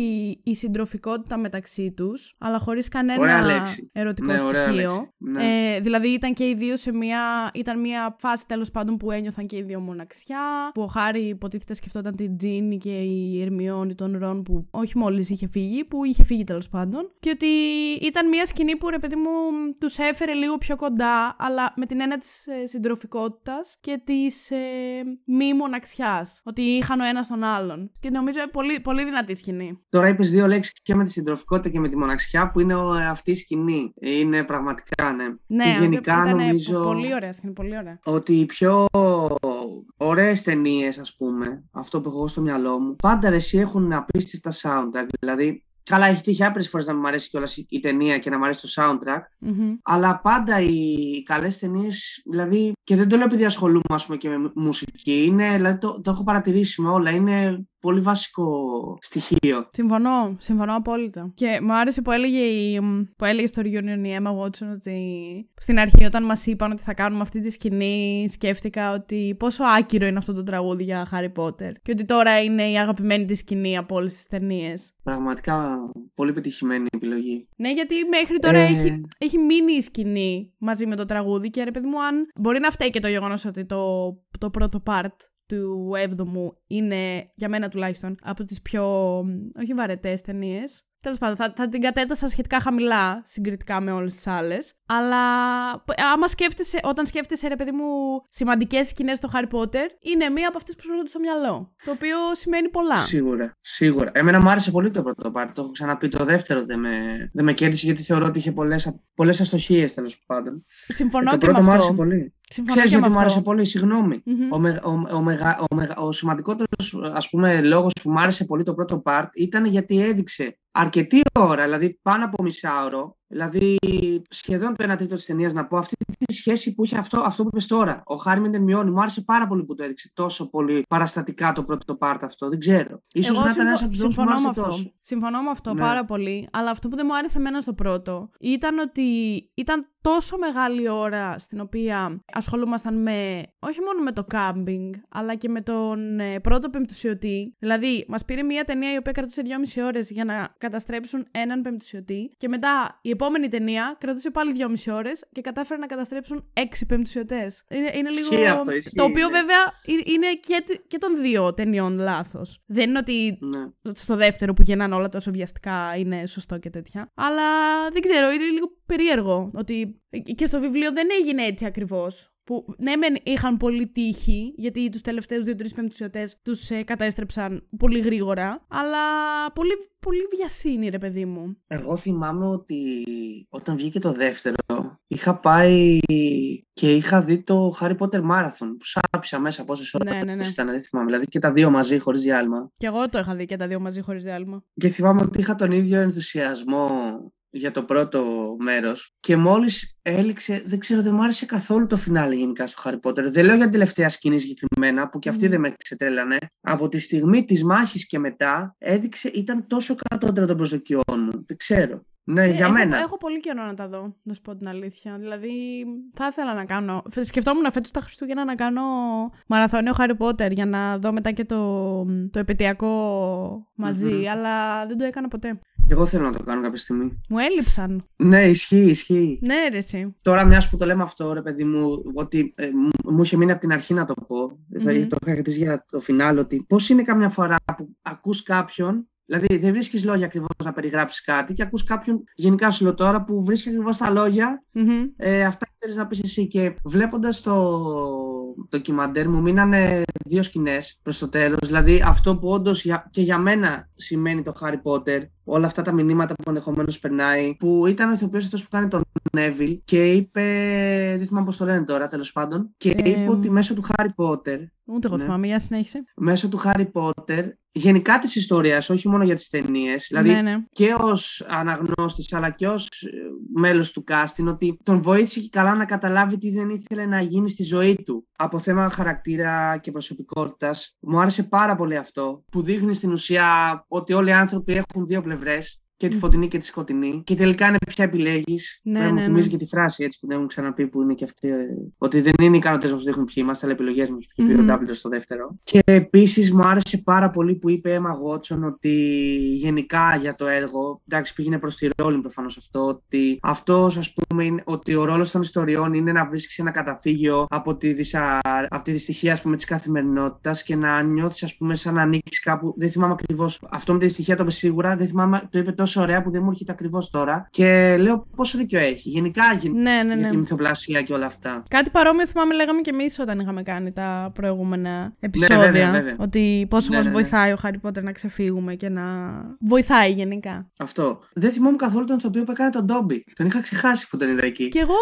η συντροφικότητα μεταξύ τους, αλλά χωρίς κανένα Ωραία λέξη. ερωτικό Ναι, ωραία στοιχείο. λέξη. Ναι. Ε, δηλαδή ήταν και οι δύο σε μια. ήταν μια φάση τέλος πάντων που ένιωθαν και οι δύο μοναξιά. Που ο Χάρη υποτίθεται σκεφτόταν την Τζίνι και η Ερμιόνη των Ρον που όχι μόλις είχε φύγει, που είχε φύγει τέλος πάντων. Και ότι ήταν μια σκηνή που ρε παιδί μου τους έφερε λίγο πιο κοντά, αλλά με την έννοια της ε, συντροφικότητας και της ε, μη μοναξιάς. Ότι είχαν ο ένας τον άλλον. Και νομίζω πολύ, πολύ δυνατή σκηνή. Τώρα είπες δύο λέξεις και με τη συντροφικότητα και με τη μοναξιά που είναι ο- αυτή η σκηνή. Είναι πραγματικά, ναι. Ναι, και γενικά ήταν νομίζω πολύ ωραία σκηνή, πολύ ωραία. ότι οι πιο ωραίες ταινίες, ας πούμε, αυτό που έχω εγώ στο μυαλό μου, πάντα ρε, εσύ έχουν απίστευτα soundtrack. Δηλαδή, καλά, έχει τύχει άπειρες φορές να μου αρέσει κιόλας η ταινία και να μου αρέσει το soundtrack, Μμμ. αλλά πάντα οι καλές ταινίες, δηλαδή, και δεν το λέω επειδή ασχολούμαι ας πούμε, και με μουσική, είναι, δηλαδή το, το έχω παρατηρήσει με όλα, είναι πολύ βασικό στοιχείο. Συμφωνώ, συμφωνώ απόλυτα. Και μου άρεσε που έλεγε, η, που έλεγε στο reunion η Emma Watson ότι στην αρχή όταν μας είπαν ότι θα κάνουμε αυτή τη σκηνή σκέφτηκα ότι πόσο άκυρο είναι αυτό το τραγούδι για Harry Potter και ότι τώρα είναι η αγαπημένη της σκηνή από όλες τις ταινίες. Πραγματικά πολύ πετυχημένη επιλογή. Ναι, γιατί μέχρι τώρα Ε. έχει, έχει μείνει η σκηνή μαζί με το τραγούδι και ρε παιδί μου, αν μπορεί να φταίει και το γεγονός ότι το, το πρώτο part του 7ου είναι, για μένα τουλάχιστον, από τις πιο, μ, όχι βαρετές ταινίες. Τέλος πάντων, θα, θα την κατέτασα σχετικά χαμηλά συγκριτικά με όλες τις άλλες. Αλλά π- άμα σκέφτεσαι, όταν σκέφτεσαι, ρε παιδί μου, σημαντικές σκηνές στο Harry Potter, είναι μία από αυτές που σου έρχονται στο μυαλό. Το οποίο σημαίνει πολλά. Σίγουρα, σίγουρα. Εμένα μου άρεσε πολύ το πρώτο part. Το έχω ξαναπεί. Το δεύτερο δεν με, δεν με κέρδισε γιατί θεωρώ ότι είχε πολλές, πολλές αστοχίες τέλος πάντων. Συμφωνώ Ε, το και πρώτο με μου αυτό. άρεσε πολύ. Συμφωνώ Ξέρεις και με γιατί μου άρεσε αυτό. πολύ, συγγνώμη. Μμμ. Ο, με, ο, ο, μεγα, ο, μεγα, ο σημαντικότερος ας πούμε, λόγος που μου άρεσε πολύ το πρώτο part ήταν γιατί έδειξε αρκετή ώρα, δηλαδή πάνω από μισάωρο, δηλαδή σχεδόν το 1 τρίτο της ταινίας να πω αυτή τη σχέση που είχε αυτό, αυτό που είπες τώρα. Ο Χάρη με την Μιώνη μου άρεσε πάρα πολύ που το έδειξε τόσο πολύ παραστατικά το πρώτο part αυτό. Δεν ξέρω. Ίσως Εγώ να ήταν συμφω- ένας από τους λόγους που μου συμφωνώ με άρεσε αυτό. τόσο. Συμφωνώ με αυτό Ναι. πάρα πολύ. Αλλά αυτό που δεν μου άρεσε εμένα στο πρώτο ήταν ότι ήταν τόσο μεγάλη ώρα στην οποία ασχολούμασταν με όχι μόνο με το κάμπινγκ, αλλά και με τον ε, πρώτο πεμπτουσιωτή. Δηλαδή, μας πήρε μια ταινία η οποία κρατούσε 2,5 ώρες για να καταστρέψουν έναν πεμπτουσιωτή και μετά η επόμενη ταινία κρατούσε πάλι δυόμιση ώρες και κατάφεραν να καταστρέψουν έξι πεμπτουσιωτέ. Είναι, είναι λίγο. Ισχύει αυτό, ισχύει, το οποίο ναι. βέβαια ε- είναι και, τ- και των δύο ταινιών λάθος. Δεν είναι ότι Ναι. στο δεύτερο που γεννάνε όλα τόσο βιαστικά είναι σωστό και τέτοια. Αλλά δεν ξέρω, είναι λίγο περίεργο ότι και στο βιβλίο δεν έγινε έτσι ακριβώς. Που ναι, μεν είχαν πολύ τύχη, γιατί τους τελευταίους δύο-τρεις πεμπτουσιωτές τους ε, κατέστρεψαν πολύ γρήγορα. Αλλά πολύ, πολύ βιασύνη, ρε παιδί μου. Εγώ θυμάμαι ότι όταν βγήκε το δεύτερο, είχα πάει και είχα δει το Harry Potter Marathon που σάπισα μέσα πόσες ώρες Ναι, ναι, ναι. ήταν, δεν θυμάμαι. Δηλαδή και τα δύο μαζί χωρίς διάλειμμα. Και εγώ το είχα δει και τα δύο μαζί χωρίς διάλειμμα. Και θυμάμαι ότι είχα τον ίδιο ενθουσιασμό για το πρώτο μέρος και μόλις έληξε, δεν ξέρω, δεν μου άρεσε καθόλου το φινάλε γενικά στο Harry Potter. Δεν λέω για την τελευταία σκηνή συγκεκριμένα, που και αυτή Μμμ. δεν με ξετρέλανε. Από τη στιγμή της μάχης και μετά έδειξε, ήταν τόσο κατώτερο των προσδοκιών μου. Δεν ξέρω. Ναι, Ε, για έχω, μένα. Έχω πολύ καιρό να τα δω, να σου πω την αλήθεια. Δηλαδή, θα ήθελα να κάνω. Σκεφτόμουν φέτος τα Χριστούγεννα να κάνω μαραθώνιο Harry Potter για να δω μετά και το, το επαιτειακό μαζί, Μμμ. αλλά δεν το έκανα ποτέ. Εγώ θέλω να το κάνω κάποια στιγμή. Μου έλειψαν. Ναι, ισχύει, ισχύει. Ναι, ρε, εσύ. Τώρα, μιας που το λέμε αυτό, ρε παιδί μου, ότι ε, μου- μου είχε μείνει από την αρχή να το πω. Θα- Μμμ. Το είχα κρατήσει για το φινάλ, ότι πώς είναι καμιά φορά που ακούς κάποιον. Δηλαδή, δεν βρίσκεις λόγια ακριβώς να περιγράψεις κάτι και ακούς κάποιον, γενικά σου λέω τώρα, που βρίσκει ακριβώς τα λόγια Μμμ. ε, αυτά που θέλεις να πεις εσύ. Και βλέποντας το ντοκιμαντέρ, μου μείνανε δύο σκηνές προς το τέλος. Δηλαδή, αυτό που όντως και για μένα σημαίνει το Harry Potter, όλα αυτά τα μηνύματα που ενδεχομένως περνάει, που ήταν ο ηθοποιός αυτός που κάνει τον Neville και είπε. Δεν θυμάμαι πώς το λένε τώρα, τέλος πάντων. Και Ε, είπε ότι μέσω του Harry Potter Ούτε εγώ Ναι. θυμάμαι, για συνέχισε. μέσω του Harry Potter, γενικά της ιστορίας, όχι μόνο για τις ταινίες, δηλαδή ναι, ναι. και ως αναγνώστης αλλά και ως ε, μέλος του casting, ότι τον βοήθησε και καλά να καταλάβει τι δεν ήθελε να γίνει στη ζωή του. Από θέμα χαρακτήρα και προσωπικότητας, μου άρεσε πάρα πολύ αυτό, που δείχνει στην ουσία ότι όλοι οι άνθρωποι έχουν δύο Brecht και τη Μμ. φωτεινή και τη σκοτεινή. Και τελικά είναι ποια επιλέγεις. Ναι, μου ναι, ναι. θυμίζει και τη φράση έτσι που δεν έχουν ξαναπεί που είναι και αυτή. ε, Ότι δεν είναι οι ικανότητες μας που δείχνουν ποιοι είμαστε, αλλά επιλογές μας. Που είπε ο Μμμ. Ντάμπλερ στο δεύτερο. Και επίσης μου άρεσε πάρα πολύ που είπε η Emma Watson ότι γενικά για το έργο. Εντάξει, πήγαινε προς τη ρόλη προφανώς αυτό. Ότι αυτός, ας πούμε, είναι, ότι ο ρόλος των ιστοριών είναι να βρίσκεις ένα καταφύγιο από τη, δυσα, από τη δυστυχία ας πούμε, της καθημερινότητας και να νιώθεις, ας πούμε, σαν να ανήκεις κάπου. Δεν θυμάμαι ακριβώς. Αυτό με τη δυστυχία το είπε σίγουρα. Δεν θυμάμαι, το είπε τόσο ωραία που δεν μου έρχεται ακριβώς τώρα. Και λέω πόσο δίκιο έχει. Γενικά γεν- Ναι, ναι, για ναι. τη μυθοπλασία και όλα αυτά. Κάτι παρόμοιο θυμάμαι λέγαμε και εμείς όταν είχαμε κάνει τα προηγούμενα επεισόδια. Ναι, βέβαια, βέβαια. Ότι πόσο Ναι, μας ναι, ναι. βοηθάει ο Χάρι Πότερ να ξεφύγουμε και να βοηθάει γενικά. Αυτό. Δεν θυμόμουν καθόλου τον ηθοποιό που έκανε τον Ντόμπι. Τον είχα ξεχάσει που τον είδα εκεί. Κι εγώ,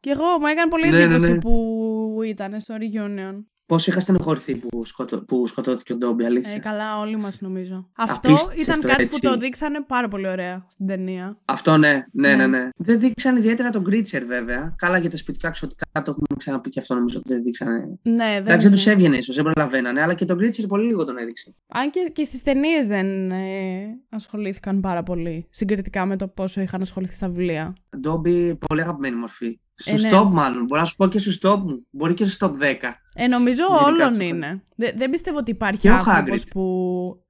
κι εγώ, μου έκανε πολύ Ναι, ναι, εντύπωση ναι. που ήταν στο reunion. Πώς είχα στενοχωρηθεί που, σκοτω... που σκοτώθηκε ο Ντόμπι, αλήθεια. Ε, καλά, όλοι μας νομίζω. Αυτό Απίστευτο, ήταν κάτι που έτσι. το δείξανε πάρα πολύ ωραία στην ταινία. Αυτό ναι, ναι, Ναι. ναι, ναι. Δεν δείξαν ιδιαίτερα τον Κρίτσερ βέβαια. Καλά για τα σπιτικά ξωτικά το έχουμε ξαναπεί και αυτό νομίζω ότι δεν δείξανε. Ναι, δεν, Εντάξει, δεν τους έβγαινε ίσως, δεν προλαβαίνανε, αλλά και τον Κρίτσερ πολύ λίγο τον έδειξε. Αν και, και στις ταινίες δεν ε, ασχολήθηκαν πάρα πολύ συγκριτικά με το πόσο είχαν ασχοληθεί στα βιβλία. Ντόμπι, πολύ αγαπημένη μορφή. Στο Ε, ναι. stop, μάλλον. Μπορώ να σου πω και στο stop μου. Μπορεί και στο top 10. Ε, νομίζω Γενικά όλων στο είναι. Δε- δεν πιστεύω ότι υπάρχει Και ο άνθρωπος Hagrid. που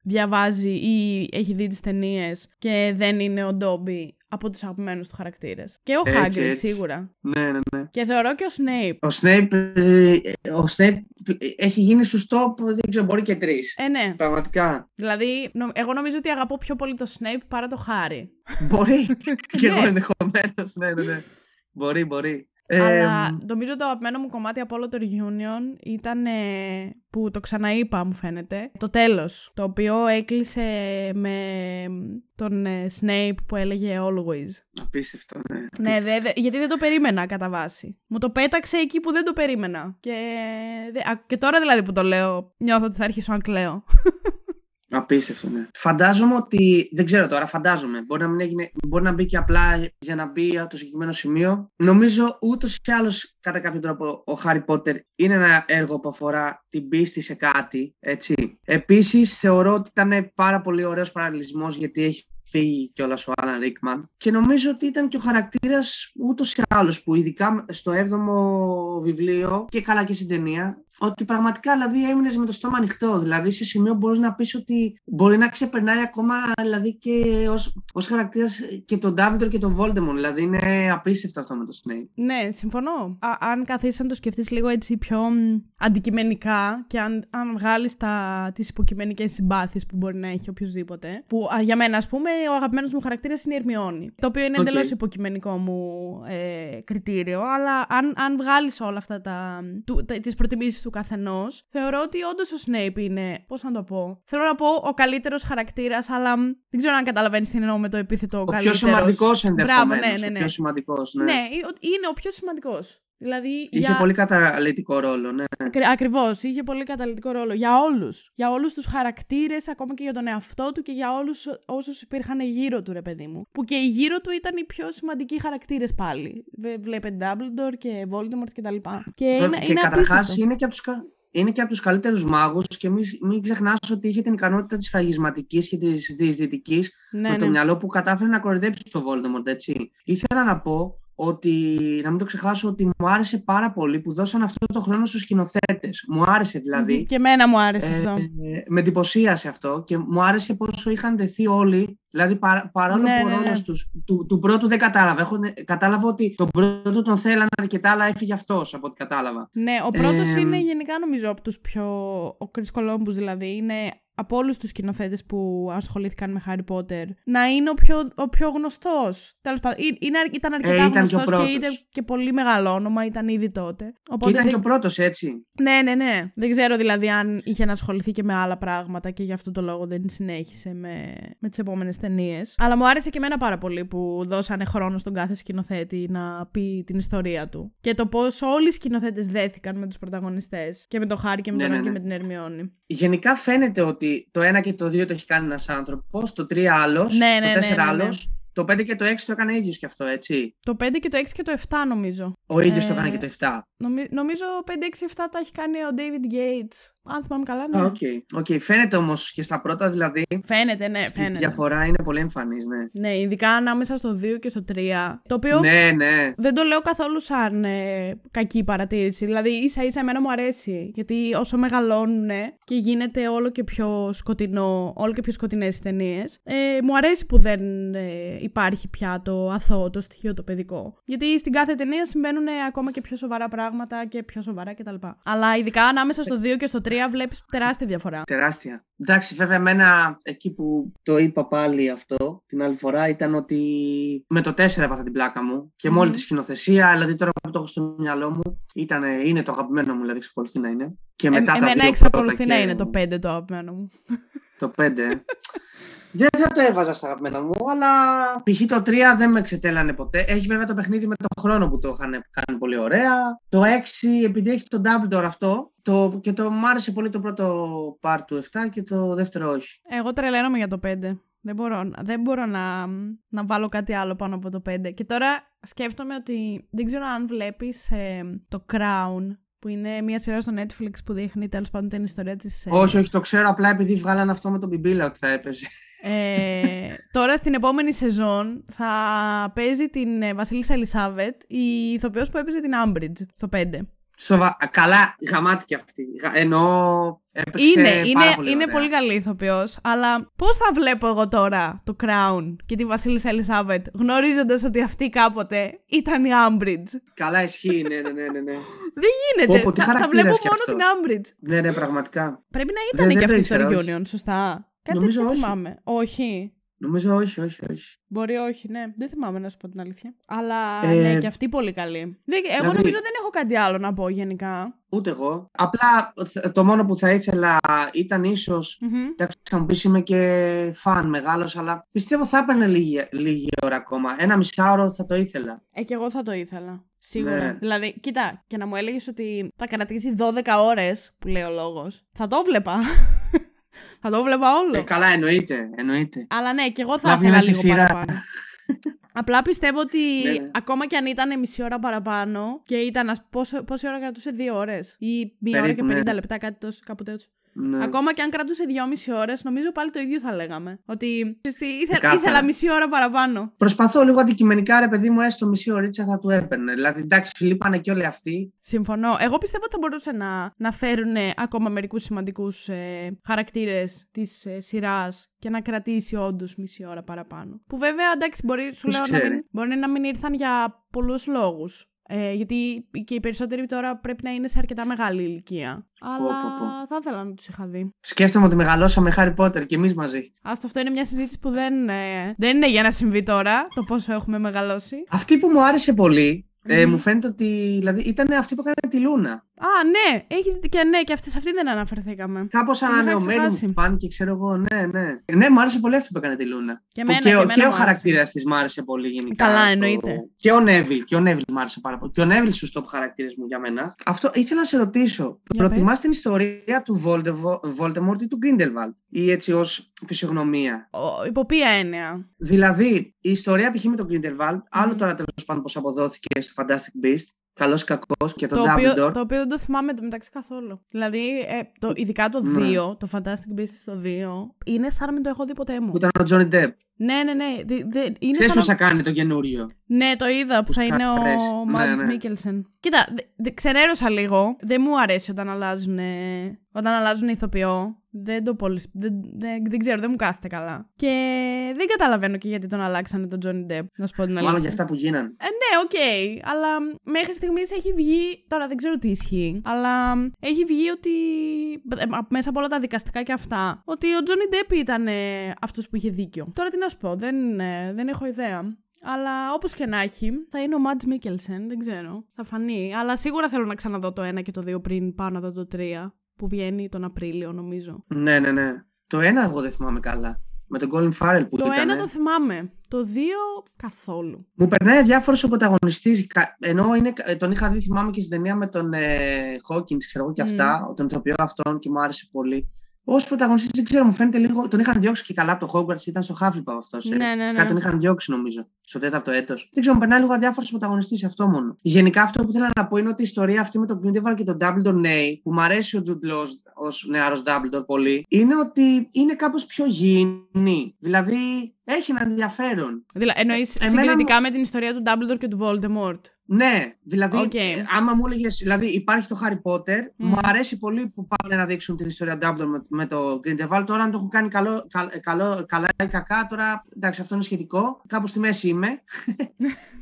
διαβάζει ή έχει δει τις ταινίες και δεν είναι ο Ντόμπι από τους αγαπημένους του χαρακτήρες. Και ο Έτσι, Hagrid έτσι. σίγουρα. Ναι, ναι, ναι. Και θεωρώ και ο Snape. Ο Snape, ε, ο Snape έχει γίνει στο stop, δεν ξέρω, μπορεί και τρεις. Ε, ναι. Πραγματικά. Δηλαδή, νο- εγώ νομίζω ότι αγαπώ πιο πολύ το Snape παρά το Harry. Μπορεί. (laughs) και εγώ Ναι. ενδεχομένως. Ναι, ναι, ναι. Μπορεί, μπορεί. Ε, Αλλά νομίζω το αγαπημένο μου κομμάτι από όλο το reunion ήταν ε, που το ξαναείπα μου φαίνεται. Το τέλος, το οποίο έκλεισε με τον ε, Snape που έλεγε always. Απίστευτο, ναι. Ναι, δε, δε- γιατί δεν το περίμενα κατά βάση. Μου το πέταξε εκεί που δεν το περίμενα. Και, δε- α, και τώρα δηλαδή που το λέω, νιώθω ότι θα αρχίσω να κλαίω. Απίστευτο, ναι. Φαντάζομαι ότι. Δεν ξέρω τώρα, φαντάζομαι. Μπορεί να, μην έγινε, μπορεί να μπει και απλά για να μπει από το συγκεκριμένο σημείο. Νομίζω ούτως ή άλλως, κατά κάποιο τρόπο, ο Χάρι Πότερ είναι ένα έργο που αφορά την πίστη σε κάτι. Έτσι. Επίσης, θεωρώ ότι ήταν πάρα πολύ ωραίος παραλληλισμός γιατί έχει φύγει κιόλας ο Άλαν Ρίκμαν. Και νομίζω ότι ήταν και ο χαρακτήρας ούτως ή άλλως που ειδικά στο 7ο βιβλίο και καλά και στην ταινία ότι πραγματικά δηλαδή έμεινες με το στόμα ανοιχτό. Δηλαδή σε σημείο μπορείς να πεις ότι μπορεί να ξεπερνάει ακόμα δηλαδή και ως χαρακτήρας και τον Ντάβιντορ και τον Voldemort. Δηλαδή είναι απίστευτο αυτό με το Snape. Ναι, συμφωνώ. Α, αν καθίσει να το σκεφτείς λίγο έτσι πιο αντικειμενικά και αν, αν βγάλεις τις υποκειμενικές συμπάθειες που μπορεί να έχει οποιοδήποτε. Που α, για μένα, ας πούμε, ο αγαπημένος μου χαρακτήρας είναι η Ερμιόνη. Το οποίο είναι okay. εντελώς υποκειμενικό μου ε, κριτήριο. Αλλά αν, αν βγάλεις όλα αυτά τα, τις προτιμήσεις του καθενός, θεωρώ ότι όντως ο Σνέιπ είναι. Πώς να το πω. Θέλω να πω ο καλύτερος χαρακτήρας, αλλά δεν ξέρω αν καταλαβαίνεις τι εννοώ με το επίθετο ο καλύτερος. Ο πιο σημαντικό ενδεχομένως. Ναι, ναι, ναι. Ο πιο σημαντικός, ναι. ναι, είναι ο πιο σημαντικός. Δηλαδή, είχε για... πολύ καταλητικό ρόλο, ναι. Ακριβώς, είχε πολύ καταλητικό ρόλο για όλους. Για όλους τους χαρακτήρες, ακόμα και για τον εαυτό του και για όλους όσους υπήρχαν γύρω του, ρε παιδί μου. Που και γύρω του ήταν οι πιο σημαντικοί χαρακτήρες πάλι. Βλέπετε Dumbledore και Voldemort κτλ. Και, και, είναι, και καταρχάς είναι και από τους είναι και από τους καλύτερους μάγους και μην, μην ξεχνάς ότι είχε την ικανότητα της φαγισματικής και της διεισδυτικής ναι, με το ναι. μυαλό που κατάφερε να κορυδέψει το Voldemort, έτσι. Ήθελα να πω ότι, να μην το ξεχάσω, ότι μου άρεσε πάρα πολύ που δώσαν αυτό το χρόνο στους σκηνοθέτες. Μου άρεσε δηλαδή. Και εμένα μου άρεσε ε, αυτό. με εντυπωσίασε αυτό και μου άρεσε πόσο είχαν δεθεί όλοι. Δηλαδή παρά, παρόλο ναι, που ο ναι, ρόλος ναι. τους, του, του, πρώτου δεν κατάλαβα. Έχω, κατάλαβα ότι τον πρώτο τον θέλανε αρκετά, αλλά έφυγε αυτός από ό,τι κατάλαβα. Ναι, ο πρώτος είναι γενικά νομίζω από τους πιο... Ο Chris Columbus δηλαδή είναι από όλους τους σκηνοθέτες που ασχολήθηκαν με Harry Potter να είναι ο πιο, ο πιο γνωστός. Τέλος πάντων, ήταν αρκετά ε, γνωστός και ήταν και πολύ μεγάλο όνομα, ήταν ήδη τότε. Οπότε και ήταν και ο πρώτος, έτσι. Ναι, ναι, ναι. Δεν ξέρω δηλαδή αν είχε να ασχοληθεί και με άλλα πράγματα και γι' αυτό το λόγο δεν συνέχισε με, με τις επόμενες ταινίες. Αλλά μου άρεσε και εμένα πάρα πολύ που δώσανε χρόνο στον κάθε σκηνοθέτη να πει την ιστορία του. Και το πώς όλοι οι σκηνοθέτες δέθηκαν με τους πρωταγωνιστές. Και με τον Χάρη και με τον ναι, ναι, και ναι. με την Ερμιόνη. Γενικά φαίνεται ότι ότι το 1 και το 2 το έχει κάνει ένας άνθρωπος, το 3 άλλος, ναι, ναι, το 4 ναι, ναι, ναι. άλλος, το 5 και το 6 το έκανε ίδιος κι αυτό, έτσι. Το 5 και το 6 και το 7 νομίζω. Ο ίδιος ε, το έκανε και το 7. Νομι, νομίζω 5, 6, 7 τα έχει κάνει ο David Yates. Αν θυμάμαι καλά, ναι. OK. Okay. okay. Φαίνεται όμως και στα πρώτα δηλαδή. Φαίνεται, ναι, φαίνεται. Η διαφορά είναι πολύ εμφανής, ναι. Ναι, ειδικά ανάμεσα στο 2 και στο 3. Το οποίο. Ναι, ναι. Δεν το λέω καθόλου σαν ε, κακή παρατήρηση. Δηλαδή, ίσα ίσα εμένα μου αρέσει. Γιατί όσο μεγαλώνουν και γίνεται όλο και πιο σκοτεινό, όλο και πιο σκοτεινές οι ταινίες, ε, μου αρέσει που δεν ε, υπάρχει πια το αθώο, το στοιχείο το παιδικό. Γιατί στην κάθε ταινία συμβαίνουν ακόμα και πιο σοβαρά πράγματα και πιο σοβαρά κτλ. Αλλά ειδικά ανάμεσα στο 2 και στο 3 βλέπεις τεράστια διαφορά. Τεράστια. Εντάξει, βέβαια, εμένα εκεί που το είπα πάλι αυτό την άλλη φορά ήταν ότι με το 4 έπαθα την πλάκα μου και με όλη τη σκηνοθεσία, δηλαδή τώρα που το έχω στο μυαλό μου, ήταν, είναι το αγαπημένο μου, δηλαδή εξακολουθεί να είναι. Και μετά ε, εμένα εξακολουθεί να είναι το 5 το αγαπημένο μου. Το 5. (laughs) Δεν θα το έβαζα στα αγαπημένα μου, αλλά π.χ. το 3 δεν με εξετέλανε ποτέ. Έχει βέβαια το παιχνίδι με τον χρόνο που το είχαν κάνει πολύ ωραία. Το 6, επειδή έχει το Dumbledore αυτό, το, και το μου άρεσε πολύ το πρώτο part του 7 και το δεύτερο όχι. Εγώ τρελαίνομαι για το 5. Δεν μπορώ, δεν μπορώ να, να βάλω κάτι άλλο πάνω από το 5. Και τώρα σκέφτομαι ότι δεν ξέρω αν βλέπεις ε, το Crown που είναι μια σειρά στο Netflix που δείχνει τέλος πάντων την ιστορία της. Ε, όχι, όχι, το ξέρω απλά επειδή βγάλανε αυτό με τον Μπιμπίλα ότι θα έπαιζε. Ε, τώρα στην επόμενη σεζόν θα παίζει την ε, Βασίλισσα Ελισάβετ η ηθοποιός που έπαιζε την Άμπριτζ στο 5. Σοβα... Καλά, γαμάτια αυτή. Ενώ είναι, είναι, πολύ είναι πολύ καλή ηθοποιός, αλλά πώς θα βλέπω εγώ τώρα το Crown και τη Βασίλισσα Ελισάβετ, γνωρίζοντας ότι αυτή κάποτε ήταν η Άμπριτζ. Καλά, ισχύει, ναι, ναι, ναι. ναι. δεν γίνεται. θα, θα βλέπω μόνο την Άμπριτζ. Ναι, ναι, πραγματικά. Πρέπει να ήταν και αυτή στο Reunion, σωστά. Κάτι Νομίζω όχι. θυμάμαι. Όχι. Νομίζω όχι, όχι, όχι. Μπορεί όχι, ναι. Δεν θυμάμαι να σου πω την αλήθεια. Αλλά ε, ναι, και αυτή πολύ καλή. Εγώ δηλαδή... νομίζω δεν έχω κάτι άλλο να πω γενικά. Ούτε εγώ. Απλά το μόνο που θα ήθελα ήταν ίσως. Mm-hmm. Εντάξει, θα μου πεις είμαι και φαν μεγάλος, αλλά πιστεύω θα έπαιρνε λίγη, λίγη ώρα ακόμα. Ένα μισάωρο θα το ήθελα. Ε, και εγώ θα το ήθελα. Σίγουρα. Ναι. Δηλαδή, κοίτα, και να μου έλεγες ότι θα κρατήσει 12 ώρες, που λέει ο λόγος, θα το βλέπα. Θα το βλέπα όλο. Ε, καλά, εννοείται, εννοείται. Αλλά ναι, και εγώ θα ήθελα λίγο σειρά. παραπάνω. (laughs) Απλά πιστεύω ότι ναι, ναι. ακόμα και αν ήταν μισή ώρα παραπάνω και ήταν. Πόσο, πόση ώρα κρατούσε, δύο ώρες ή μία ώρα και πενήντα λεπτά, κάτι τόσο, κάπου τέτοιο. Ναι. Ακόμα και αν κρατούσε δυόμιση ώρες, νομίζω πάλι το ίδιο θα λέγαμε. Ότι ξέρεις τι, ήθε- Ξεκάθαρα. ήθελα μισή ώρα παραπάνω. Προσπαθώ λίγο αντικειμενικά, ρε παιδί μου, έστω μισή ωρίτσα θα του έπαιρνε. Δηλαδή, εντάξει, λείπανε και όλοι αυτοί. Συμφωνώ. Εγώ πιστεύω ότι θα μπορούσαν να, να φέρουν ακόμα μερικούς σημαντικούς ε, χαρακτήρες της ε, σειράς και να κρατήσει όντως μισή ώρα παραπάνω. Που βέβαια, εντάξει, μπορεί, σου Ποιος λέω, να ξέρει. μην, μπορεί να μην ήρθαν για πολλούς λόγους. Ε, γιατί και οι περισσότεροι τώρα πρέπει να είναι σε αρκετά μεγάλη ηλικία. Αλλά πω, πω. θα ήθελα να τους είχα δει. Σκέφτομαι ότι μεγαλώσαμε Χάρι Πότερ και εμείς μαζί. Άστο, αυτό είναι μια συζήτηση που δεν, ε, δεν είναι για να συμβεί τώρα, το πόσο έχουμε μεγαλώσει. Αυτή που μου άρεσε πολύ, ε, Μμμ. μου φαίνεται ότι δηλαδή, ήταν αυτή που έκανε τη Λούνα. Α, ναι, έχεις δει και ναι, και αυτή, σε αυτή δεν αναφερθήκαμε. Κάπως είχα ανανεωμένη ξεχάσει. μου φάνηκε, ξέρω εγώ. Ναι, ναι. Ναι, μου άρεσε πολύ αυτή που έκανε τη Λούνα. Και Που εμένα, και, και ο- εμένα και ο μου άρεσε. χαρακτήρας της μ' άρεσε πολύ γενικά. Καλά, Το- εννοείται. Και ο Νέβιλ. Και ο Νέβιλ μ' άρεσε πάρα πολύ. Και ο Νέβιλ στους top χαρακτήρες μου για μένα. Αυτό ήθελα να σε ρωτήσω. Για Προτιμάς πες. την ιστορία του Voldemort, Voldemort ή του Grindelwald, ή έτσι ως φυσιογνωμία; Ο, υπό ποια έννοια; Δηλαδή, η ιστορία π.χ. με τον Grindelwald, άλλο Μμμ. τώρα τέλος πάντων πώ αποδόθηκε στο Fantastic Beast, καλός ή κακός, και τον Το οποίο, Dumbledore. το οποίο δεν το θυμάμαι το μεταξύ καθόλου. Δηλαδή, ε, το, ειδικά το 2, Ναι. το Fantastic Beasts στο 2, είναι σαν να μην το έχω δει ποτέ μου. Που ήταν ο Johnny Depp. Ναι, ναι, ναι. δε- δε- είναι Ξέρεις σαν πώ να... θα κάνει το καινούριο; Ναι, το είδα που Που θα είναι ο σκαρέσει. Ναι, Μάντ ναι. Μίκελσεν. Κοίτα, δε, δε, ξενέρωσα λίγο. Δεν μου αρέσει όταν αλλάζουν, όταν αλλάζουν ηθοποιό. Δεν το πολύ. Δεν, δεν, δεν ξέρω, δεν μου κάθεται καλά. Και δεν καταλαβαίνω και γιατί τον αλλάξανε τον Johnny Depp, να σου πω την αλήθεια. Μάλλον για αυτά που γίνανε. Ε, ναι, οκ. αλλά μέχρι στιγμής έχει βγει. Τώρα δεν ξέρω τι ισχύει. Αλλά έχει βγει ότι. ε, μέσα από όλα τα δικαστικά και αυτά. Ότι ο Τζόνι Ντέπ ήταν ε, αυτός που είχε δίκιο. Τώρα τι να σου πω, δεν, ε, δεν έχω ιδέα. Αλλά όπως και να έχει, θα είναι ο Mads Mikkelsen, δεν ξέρω. Θα φανεί. Αλλά σίγουρα θέλω να ξαναδώ το 1 και το 2 πριν πάω να δω το 3. Που βγαίνει τον Απρίλιο, νομίζω. Ναι, ναι, ναι. Το ένα εγώ δεν θυμάμαι καλά. Με τον Colin Farrell που το ήταν. 1 το θυμάμαι. Το 2 καθόλου. Μου περνάει διάφορος ο πρωταγωνιστής. Ενώ είναι, ε, τον είχα δει, θυμάμαι και στην ταινία με τον ε, Hawkins, ξέρω εγώ και Μμ. αυτά, τον ηθοποιό αυτόν και μου άρεσε πολύ. Ω πρωταγωνιστής δεν ξέρω, μου φαίνεται λίγο. Τον είχαν διώξει και καλά από το Hogwarts, ήταν στο Hufflepuff αυτός. Ναι, ναι, ναι. Κάτι τον είχαν διώξει νομίζω, στο τέταρτο έτος. Δεν ξέρω, μου περνάει λίγο αδιάφορος πρωταγωνιστής αυτό μόνο. Γενικά αυτό που θέλω να πω είναι ότι η ιστορία αυτή με τον Grindelwald και τον Dumbledore ναι, που μου αρέσει ο Jude Law ως νεαρός Dumbledore πολύ, είναι ότι είναι κάπως πιο γήινη. Δηλαδή έχει ένα ενδιαφέρον. Δηλαδή, εννοείς Εμένα συγκριτικά με την ιστορία του Dumbledore και του Voldemort. Ναι, δηλαδή, Οκ. ε, άμα μου έλεγες, δηλαδή υπάρχει το Harry Potter, Μμ. μου αρέσει πολύ που πάνε να δείξουν την ιστορία Dumbledore με, με το Grindelwald. Τώρα, αν το έχουν κάνει καλό, καλ- καλό, καλά ή κακά, τώρα εντάξει, αυτό είναι σχετικό. Κάπου στη μέση είμαι. (laughs)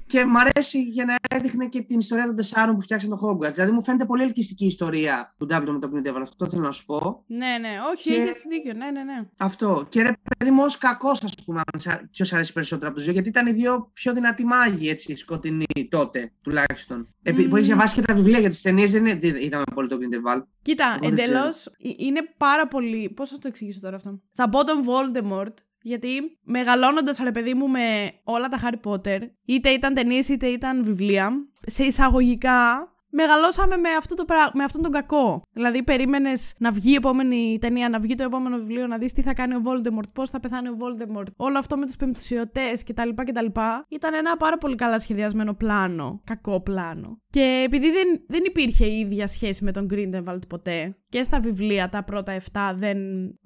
και μου αρέσει για να έδειχνε και την ιστορία των τεσσάρων που φτιάξαν το Hogwarts. Δηλαδή, μου φαίνεται πολύ ελκυστική η ιστορία του Dumbledore με το Grindelwald. Αυτό θέλω να σου πω. Ναι, ναι, όχι, Και- έχεις δίκιο. Ναι, ναι, ναι. Αυτό. Και ρε παιδί μου, ως κακός, ας πούμε, αν σ' α- ποιος αρέσει περισσότερο από τους δύο, γιατί ήταν οι δύο πιο δυνατοί μάγοι, έτσι, σκοτεινοί τότε, τουλάχιστον. Επειδή που Μμμ. έχει διαβάσει και τα βιβλία για τις ταινίες, δεν είναι- δεν είδαμε πολύ το Grindelwald. Κοίτα, Εγώ δεν εντελώς είναι πάρα πολύ. Πώς θα το εξηγήσω τώρα αυτό; Θα πω τον Voldemort, γιατί μεγαλώνοντας ρε παιδί μου με όλα τα Harry Potter, είτε ήταν ταινίες είτε ήταν βιβλία, σε εισαγωγικά μεγαλώσαμε με, αυτό το, πρά- με αυτόν τον κακό. Δηλαδή, περίμενες να βγει η επόμενη ταινία, να βγει το επόμενο βιβλίο, να δεις τι θα κάνει ο Voldemort, πώς θα πεθάνει ο Voldemort, όλο αυτό με τους πεμπτουσιωτές κτλ, κτλ. Ήταν ένα πάρα πολύ καλά σχεδιασμένο πλάνο. Κακό πλάνο. Και επειδή δεν, δεν υπήρχε η ίδια σχέση με τον Grindelwald ποτέ, και στα βιβλία τα πρώτα 7 δεν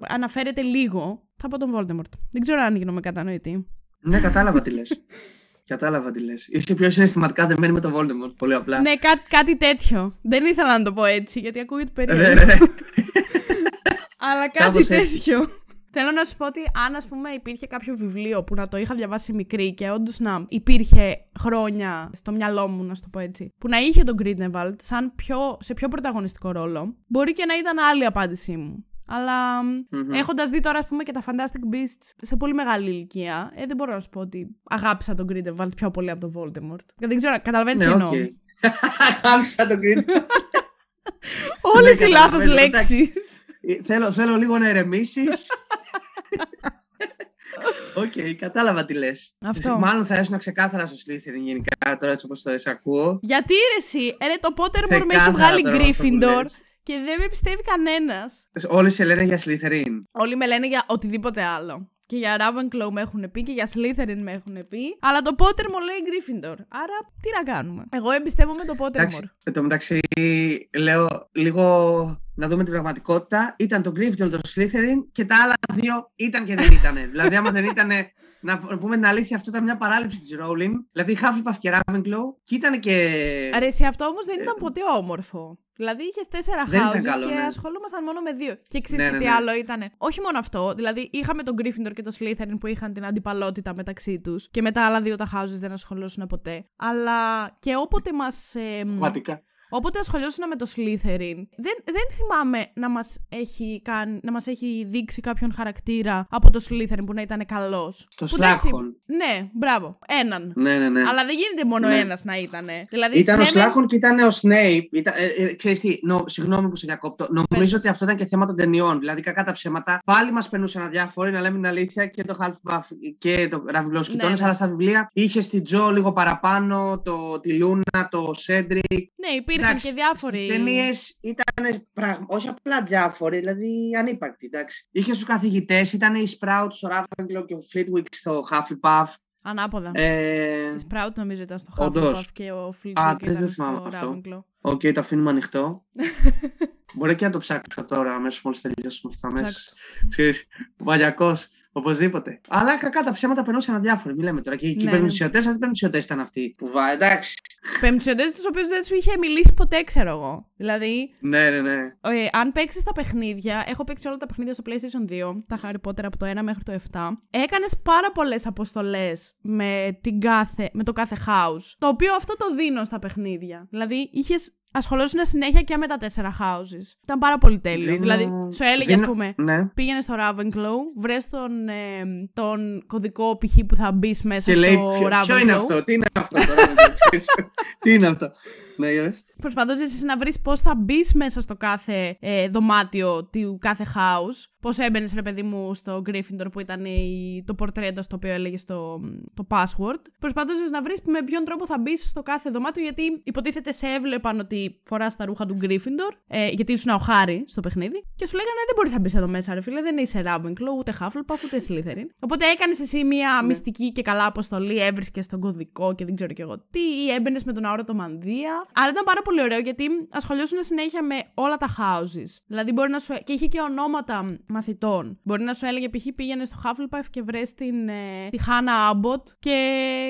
αναφέρεται λίγο, θα πω τον Voldemort. Δεν ξέρω αν γίνομαι κατανοητή. Ναι, κατάλαβα τι λες. (laughs) κατάλαβα τι λες. Είσαι πιο συναισθηματικά δεμένη με τον Voldemort. Πολύ απλά. Ναι, κά- κάτι τέτοιο. Δεν ήθελα να το πω έτσι, γιατί ακούγεται Ε, περίεργο. ναι, ναι. Αλλά κάτι Κάπως έτσι. τέτοιο. Θέλω να σου πω ότι αν ας πούμε υπήρχε κάποιο βιβλίο που να το είχα διαβάσει μικρή και όντως να υπήρχε χρόνια στο μυαλό μου, να σου το πω έτσι, που να είχε τον Grindelwald σαν πιο, σε πιο πρωταγωνιστικό ρόλο, μπορεί και να ήταν άλλη η απάντησή μου. Αλλά Μμμ. έχοντας δει τώρα, ας πούμε, και τα Fantastic Beasts σε πολύ μεγάλη ηλικία, ε, δεν μπορώ να σου πω ότι αγάπησα τον Grindelwald πιο πολύ από τον Voldemort. Δεν ξέρω, καταλαβαίνεις Ναι, τι οκ. (laughs) εννοώ. Έθαψα τον Grindelwald. (laughs) Όλες Ναι, οι λάθος καταλαβαίνω, εντάξει. λέξεις. Ε, θέλω, θέλω λίγο να ηρεμήσει. (laughs) Οκ, κατάλαβα τι λες. Αυτό. Μάλλον θα ήσουν ξεκάθαρα στο Slytherin γενικά, τώρα έτσι όπως το σε ακούω. Γιατί ρε εσύ, ε, ρε, το Pottermore με έχει Ξεκάθαρα βγάλει τώρα αυτό που Gryffindor λες. Και δεν με πιστεύει κανένας. Όλοι σε λένε για Slytherin. Όλοι με λένε για οτιδήποτε άλλο. Και για Ravenclaw με έχουν πει και για Slytherin με έχουν πει. Αλλά το Pottermore λέει Gryffindor. Άρα τι να κάνουμε. Εγώ εμπιστεύομαι το Εντάξει, Pottermore. εν τω μεταξύ, λέω λίγο να δούμε την πραγματικότητα, ήταν το Gryffindor, το Slytherin και τα άλλα δύο ήταν και δεν ήταν. (laughs) δηλαδή, άμα δεν ήταν, να πούμε την αλήθεια, αυτό ήταν μια παράληψη της Rowling. Δηλαδή, Hufflepuff και Ravenclaw και ήταν και. Αρέσει, αυτό όμως δεν ήταν ποτέ όμορφο. Δηλαδή είχες τέσσερα houses και ναι. ασχολούμασταν μόνο με δύο. Και ξέρεις ναι, ναι, τι ναι. άλλο ήταν. Όχι μόνο αυτό. Δηλαδή είχαμε τον Gryffindor και τον Slytherin που είχαν την αντιπαλότητα μεταξύ τους. Και μετά άλλα δύο τα houses δεν ασχολούσαν ποτέ. Αλλά και όποτε μας. Ε, Όποτε ασχολιώσουν με το Slytherin, δεν, δεν θυμάμαι να μας, έχει κάνει, να μας έχει δείξει κάποιον χαρακτήρα από το Slytherin που να ήταν καλός. Το Σλάχον. Ναι, μπράβο. Έναν. Ναι, ναι, ναι. Αλλά δεν γίνεται μόνο ναι. ένας να ήταν. Δηλαδή, ήταν ο Σλάχον και ήταν ο Snape. Ήταν, ε, ε, ξέρεις τι, νο, συγγνώμη που σε διακόπτω. Νομίζω ότι αυτό ήταν και θέμα των ταινιών. Δηλαδή, κακά τα ψέματα. Πάλι μας περνούσαν αδιάφοροι, να λέμε την αλήθεια, και το Half και το Ravenclaw ναι, ναι. αλλά στα βιβλία είχε την Τζο λίγο παραπάνω, το, τη Λούνα, το Σέντρικ. Ναι, υπήρχαν και διάφοροι. Οι ταινίες ήταν πραγ... όχι απλά διάφοροι, δηλαδή ανύπαρκτοι. Εντάξει. Είχε στους καθηγητές, ήταν οι Sprout στο Ravenclaw και ο Fleetwick στο Hufflepuff. Ανάποδα. Ε... Η Sprout νομίζω ήταν στο Hufflepuff και ο Fleetwick ήταν στο Ravenclaw. Οκ, okay, το αφήνουμε ανοιχτό. (laughs) Μπορεί και να το ψάξω τώρα, αμέσως μόλις τελειώσουμε αυτά. Ξέρεις, Βαλιακό. Οπωσδήποτε. Αλλά κακά τα ψέματα περνούσαν αδιάφοροι. Μιλάμε τώρα. Και οι ναι, πεμπτουσιωτέ, αυτοί οι πεμπτουσιωτέ ήταν αυτοί που βά, εντάξει. Πεμπτουσιωτέ τους οποίους δεν σου είχε μιλήσει ποτέ, ξέρω εγώ. Δηλαδή. Ναι, ναι, ναι. Ε, αν παίξεις τα παιχνίδια, έχω παίξει όλα τα παιχνίδια στο PlayStation 2, τα Harry Potter από το 1 μέχρι το 7. Έκανες πάρα πολλές αποστολές με, με το κάθε house. Το οποίο αυτό το δίνω στα παιχνίδια. Δηλαδή, είχες ασχολούσαν συνέχεια και με τα τέσσερα houses. Ήταν πάρα πολύ τέλειο. Δίνω... Δηλαδή, σου έλεγε, ας πούμε, ναι. πήγαινε στο Ravenclaw, βρες τον, ε, τον κωδικό π.χ. που θα μπεις μέσα και στο λέει, Ravenclaw. Ποιο είναι αυτό, τι είναι αυτό τώρα. (laughs) τι είναι αυτό. Ναι, Προσπαθούσες να βρεις πώς θα μπεις μέσα στο κάθε ε, δωμάτιο του κάθε house. Πώς έμπαινες, ρε παιδί μου, στο Gryffindor που ήταν η, το πορτρέτο στο οποίο έλεγε το, το password. Προσπαθούσες να βρεις με ποιον τρόπο θα μπεις στο κάθε δωμάτιο, γιατί υποτίθεται σε έβλεπαν ότι φοράς τα ρούχα του Gryffindor, ε, γιατί ήσουν ο Χάρη στο παιχνίδι. Και σου λέγανε δεν μπορείς να μπεις εδώ μέσα, ρε φίλε, δεν είσαι Ravenclaw, ούτε Hufflepuff, ούτε Slytherin. Οπότε έκανες εσύ μία ναι. μυστική και καλά αποστολή, έβρισκες τον κωδικό και δεν ξέρω κι εγώ τι, ή έμπαινες με τον αόρατο μανδύα. Αλλά ήταν πάρα πολύ ωραίο γιατί ασχολιώσουν συνέχεια με όλα τα houses. Δηλαδή μπορεί να σου. και είχε και ονόματα μαθητών. Μπορεί να σου έλεγε π.χ. πήγαινε στο Hufflepuff και βρες την, ε, τη Χάνα Άμποτ και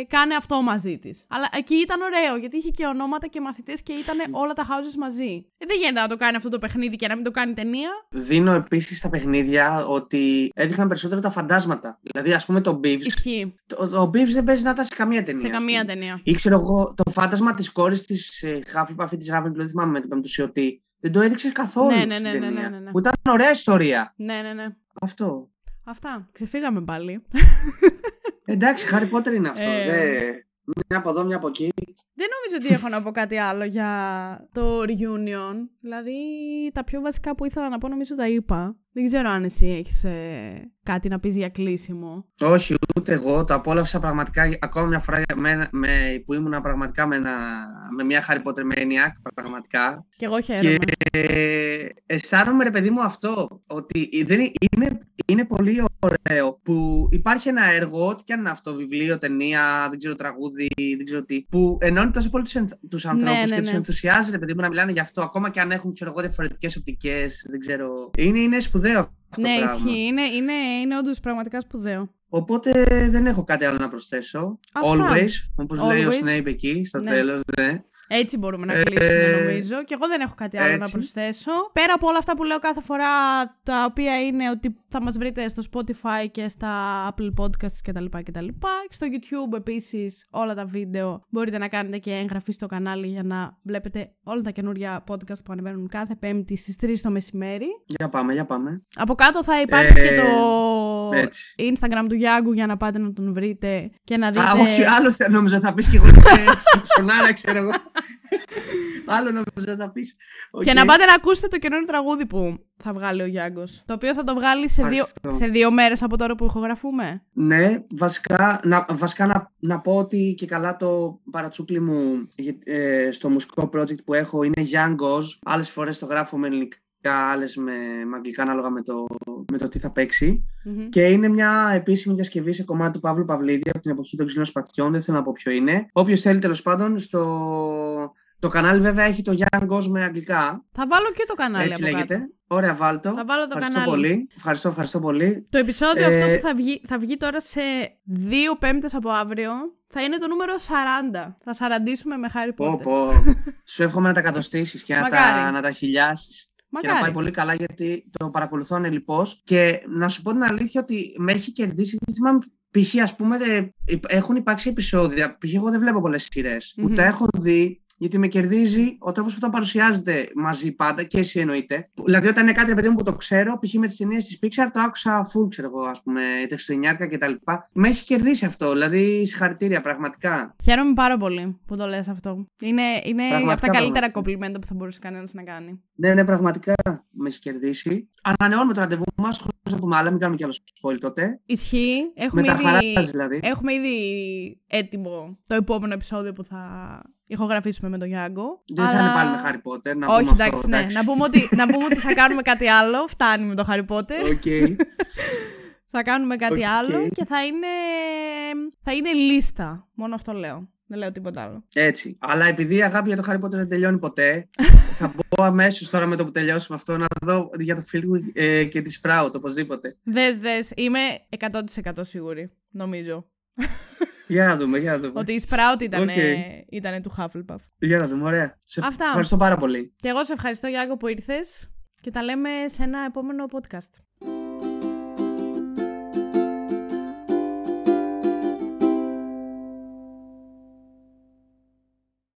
κάνε αυτό μαζί της. Αλλά εκεί ήταν ωραίο γιατί είχε και ονόματα και μαθητές και ήταν όλα τα houses μαζί. Ε, δεν γίνεται να το κάνει αυτό το παιχνίδι και να μην το κάνει ταινία. Δίνω επίσης στα παιχνίδια ότι έδειχναν περισσότερο τα φαντάσματα. Δηλαδή, ας πούμε το Beeves. Ισχύει. Το, το Beeves δεν παίζει να ήταν σε καμία ταινία. Σε καμία ταινία. Ή ξέρω εγώ, το φάντασμα της κόρης της ε, Hufflepuff ή της Ravenclaw, δεν θυμάμαι με τον Πεμπτουσιωτή. Δεν το έδειξες καθόλου. Ναι, ναι, ναι, ναι, ναι, ναι, ναι. Που ήταν ωραία ιστορία. Ναι, ναι, ναι. Αυτό. Αυτά. Ξεφύγαμε πάλι. Εντάξει, Harry Potter είναι αυτό. Ε... Μια από εδώ, μια από εκεί. Δεν νομίζω ότι έχω να πω κάτι άλλο για το reunion. Δηλαδή, τα πιο βασικά που ήθελα να πω νομίζω τα είπα. Δεν ξέρω αν εσύ έχεις ε, κάτι να πεις για κλείσιμο. Όχι, ούτε εγώ. Το απόλαυσα πραγματικά ακόμα μια φορά με, με, που ήμουν πραγματικά με, ένα, με μια Harry Potter Maniac, πραγματικά. Και εγώ χαίρομαι. Και αισθάνομαι, ρε παιδί μου, αυτό, ότι δεν είναι, είναι πολύ ωραίο που υπάρχει ένα έργο, ό,τι και αν είναι αυτό, βιβλίο, ταινία, δεν ξέρω, τραγούδι, δεν ξέρω τι, που ενώνει τόσο πολύ τους, ανθρώπους ναι, ναι, και τους ναι. ενθουσιάζει, ρε παιδί μου, να μιλάνε γι' αυτό, ακόμα και αν έχουν, ξέρω εγώ, διαφορετικές οπτικές, δεν ξέρω. Είναι, είναι σπουδαίο αυτό Ναι, ισχύει. Είναι, είναι, είναι όντως πραγματικά σπουδαίο. Οπότε δεν έχω κάτι άλλο να προσθέσω. Αυτά. Always, όπως λέει ο Snape εκεί, στο ναι. τέλος, ναι. Έτσι μπορούμε να κλείσουμε ε, νομίζω. Και εγώ δεν έχω κάτι άλλο να προσθέσω. Πέρα από όλα αυτά που λέω κάθε φορά, τα οποία είναι ότι θα μας βρείτε στο Spotify και στα Apple Podcasts κτλ. κτλ. Στο YouTube επίσης όλα τα βίντεο μπορείτε να κάνετε και εγγραφή στο κανάλι για να βλέπετε όλα τα καινούργια podcast που ανεβαίνουν κάθε Πέμπτη στις 3 το μεσημέρι. Για πάμε, για πάμε. Από κάτω θα υπάρχει και το έτσι. Instagram του Γιάγκου για να πάτε να τον βρείτε και να δείτε... Α, όχι, άλλο νόμιζα θα πεις και εγώ (laughs) έτσι, ξέρω εγώ. (laughs) Άλλο νομίζω θα πεις. Και να πάτε να ακούσετε το καινούριο τραγούδι που θα βγάλει ο Γιάνγκος. Το οποίο θα το βγάλει σε δύο, σε δύο μέρες από τώρα που ηχογραφούμε. Ναι, βασικά, να, βασικά να, να πω ότι και καλά το παρατσούκλι μου ε, στο μουσικό project που έχω είναι Γιάνγκος. Άλλες φορές το γράφω με ελληνικά άλλες με, με αγγλικά ανάλογα με το, με το τι θα παιξει Και είναι μια επίσημη διασκευή σε κομμάτι του Παύλου Παυλίδη από την εποχή των ξύλων σπαθιών. Δεν θέλω να πω ποιο είναι. Όποιος θέλει τέλος πάντων στο Το κανάλι βέβαια έχει το Young Ghost με αγγλικά. Θα βάλω και το κανάλι Έτσι από λέγεται. κάτω. Ωραία, βάλτο. Θα βάλω το ευχαριστώ κανάλι. πολύ. Ευχαριστώ, ευχαριστώ πολύ. Το επεισόδιο Ε, αυτό που θα βγει, θα βγει τώρα σε δύο πέμπτες από αύριο θα είναι το νούμερο 40. Θα σαραντήσουμε με Harry Πω, Potter. πω. (laughs) Σου εύχομαι να τα κατοστήσεις και να τα, Μακάρι. να τα χιλιάσεις. Και να πάει Μακάρι. πολύ καλά γιατί το παρακολουθώ ανελιπώς. Και να σου πω την αλήθεια ότι με έχει κερδίσει. Δεν θυμάμαι π.χ. ας πούμε ε, υπ- έχουν υπάρξει επεισόδια. Π.χ. εγώ δεν βλέπω πολλές σειρές, Μμμ. Που τα έχω δει γιατί με κερδίζει ο τρόπος που τα παρουσιάζεται μαζί πάντα και εσύ εννοείται. Δηλαδή, όταν είναι κάτι ρε παιδί μου που το ξέρω, π.χ. με τις ταινίες της Pixar, το άκουσα full, ξέρω εγώ, ας πούμε, είτε χριστουγεννιάτικα κτλ. Με έχει κερδίσει αυτό. Δηλαδή, συγχαρητήρια, πραγματικά. Χαίρομαι πάρα πολύ που το λες αυτό. Είναι, είναι από τα Πραγματικά, καλύτερα πραγματικά. κομπλιμέντα που θα μπορούσε κανένας να κάνει. Ναι, ναι, πραγματικά με έχει κερδίσει. Ανανεώνουμε το ραντεβού μας, χωρίς να πούμε άλλα, μην κάνουμε κι άλλο spoil τότε. Ισχύει. Με Έχουμε τα χαράζει ήδη, δηλαδή. έχουμε ήδη έτοιμο το επόμενο επεισόδιο που θα ηχογραφήσουμε με τον Γιάνγκο. Δεν θα είναι αλλά- πάλι με Harry Potter. Να Όχι, πούμε αυτό, εντάξει, ναι. Να πούμε, ότι, να πούμε ότι θα κάνουμε κάτι άλλο. Φτάνει με το Harry Potter. OK. Θα κάνουμε κάτι Οκ. άλλο και θα είναι, θα είναι λίστα. Μόνο αυτό λέω. Δεν λέω τίποτα άλλο. Έτσι. Αλλά επειδή η αγάπη για το Harry Potter δεν τελειώνει ποτέ, (laughs) θα μπω αμέσως τώρα με το που τελειώσουμε αυτό να δω για το Flitwick ε, και τη Sprout οπωσδήποτε. Δες, δες. Είμαι 100% σίγουρη. Νομίζω. (laughs) Για να δούμε, για να δούμε. Ότι η Sprout ήταν, Οκ. ήτανε του Hufflepuff. Για να δούμε, ωραία. Σε Αυτά. ευχαριστώ πάρα πολύ. Και εγώ σε ευχαριστώ Γιάνγκο που ήρθες και τα λέμε σε ένα επόμενο podcast.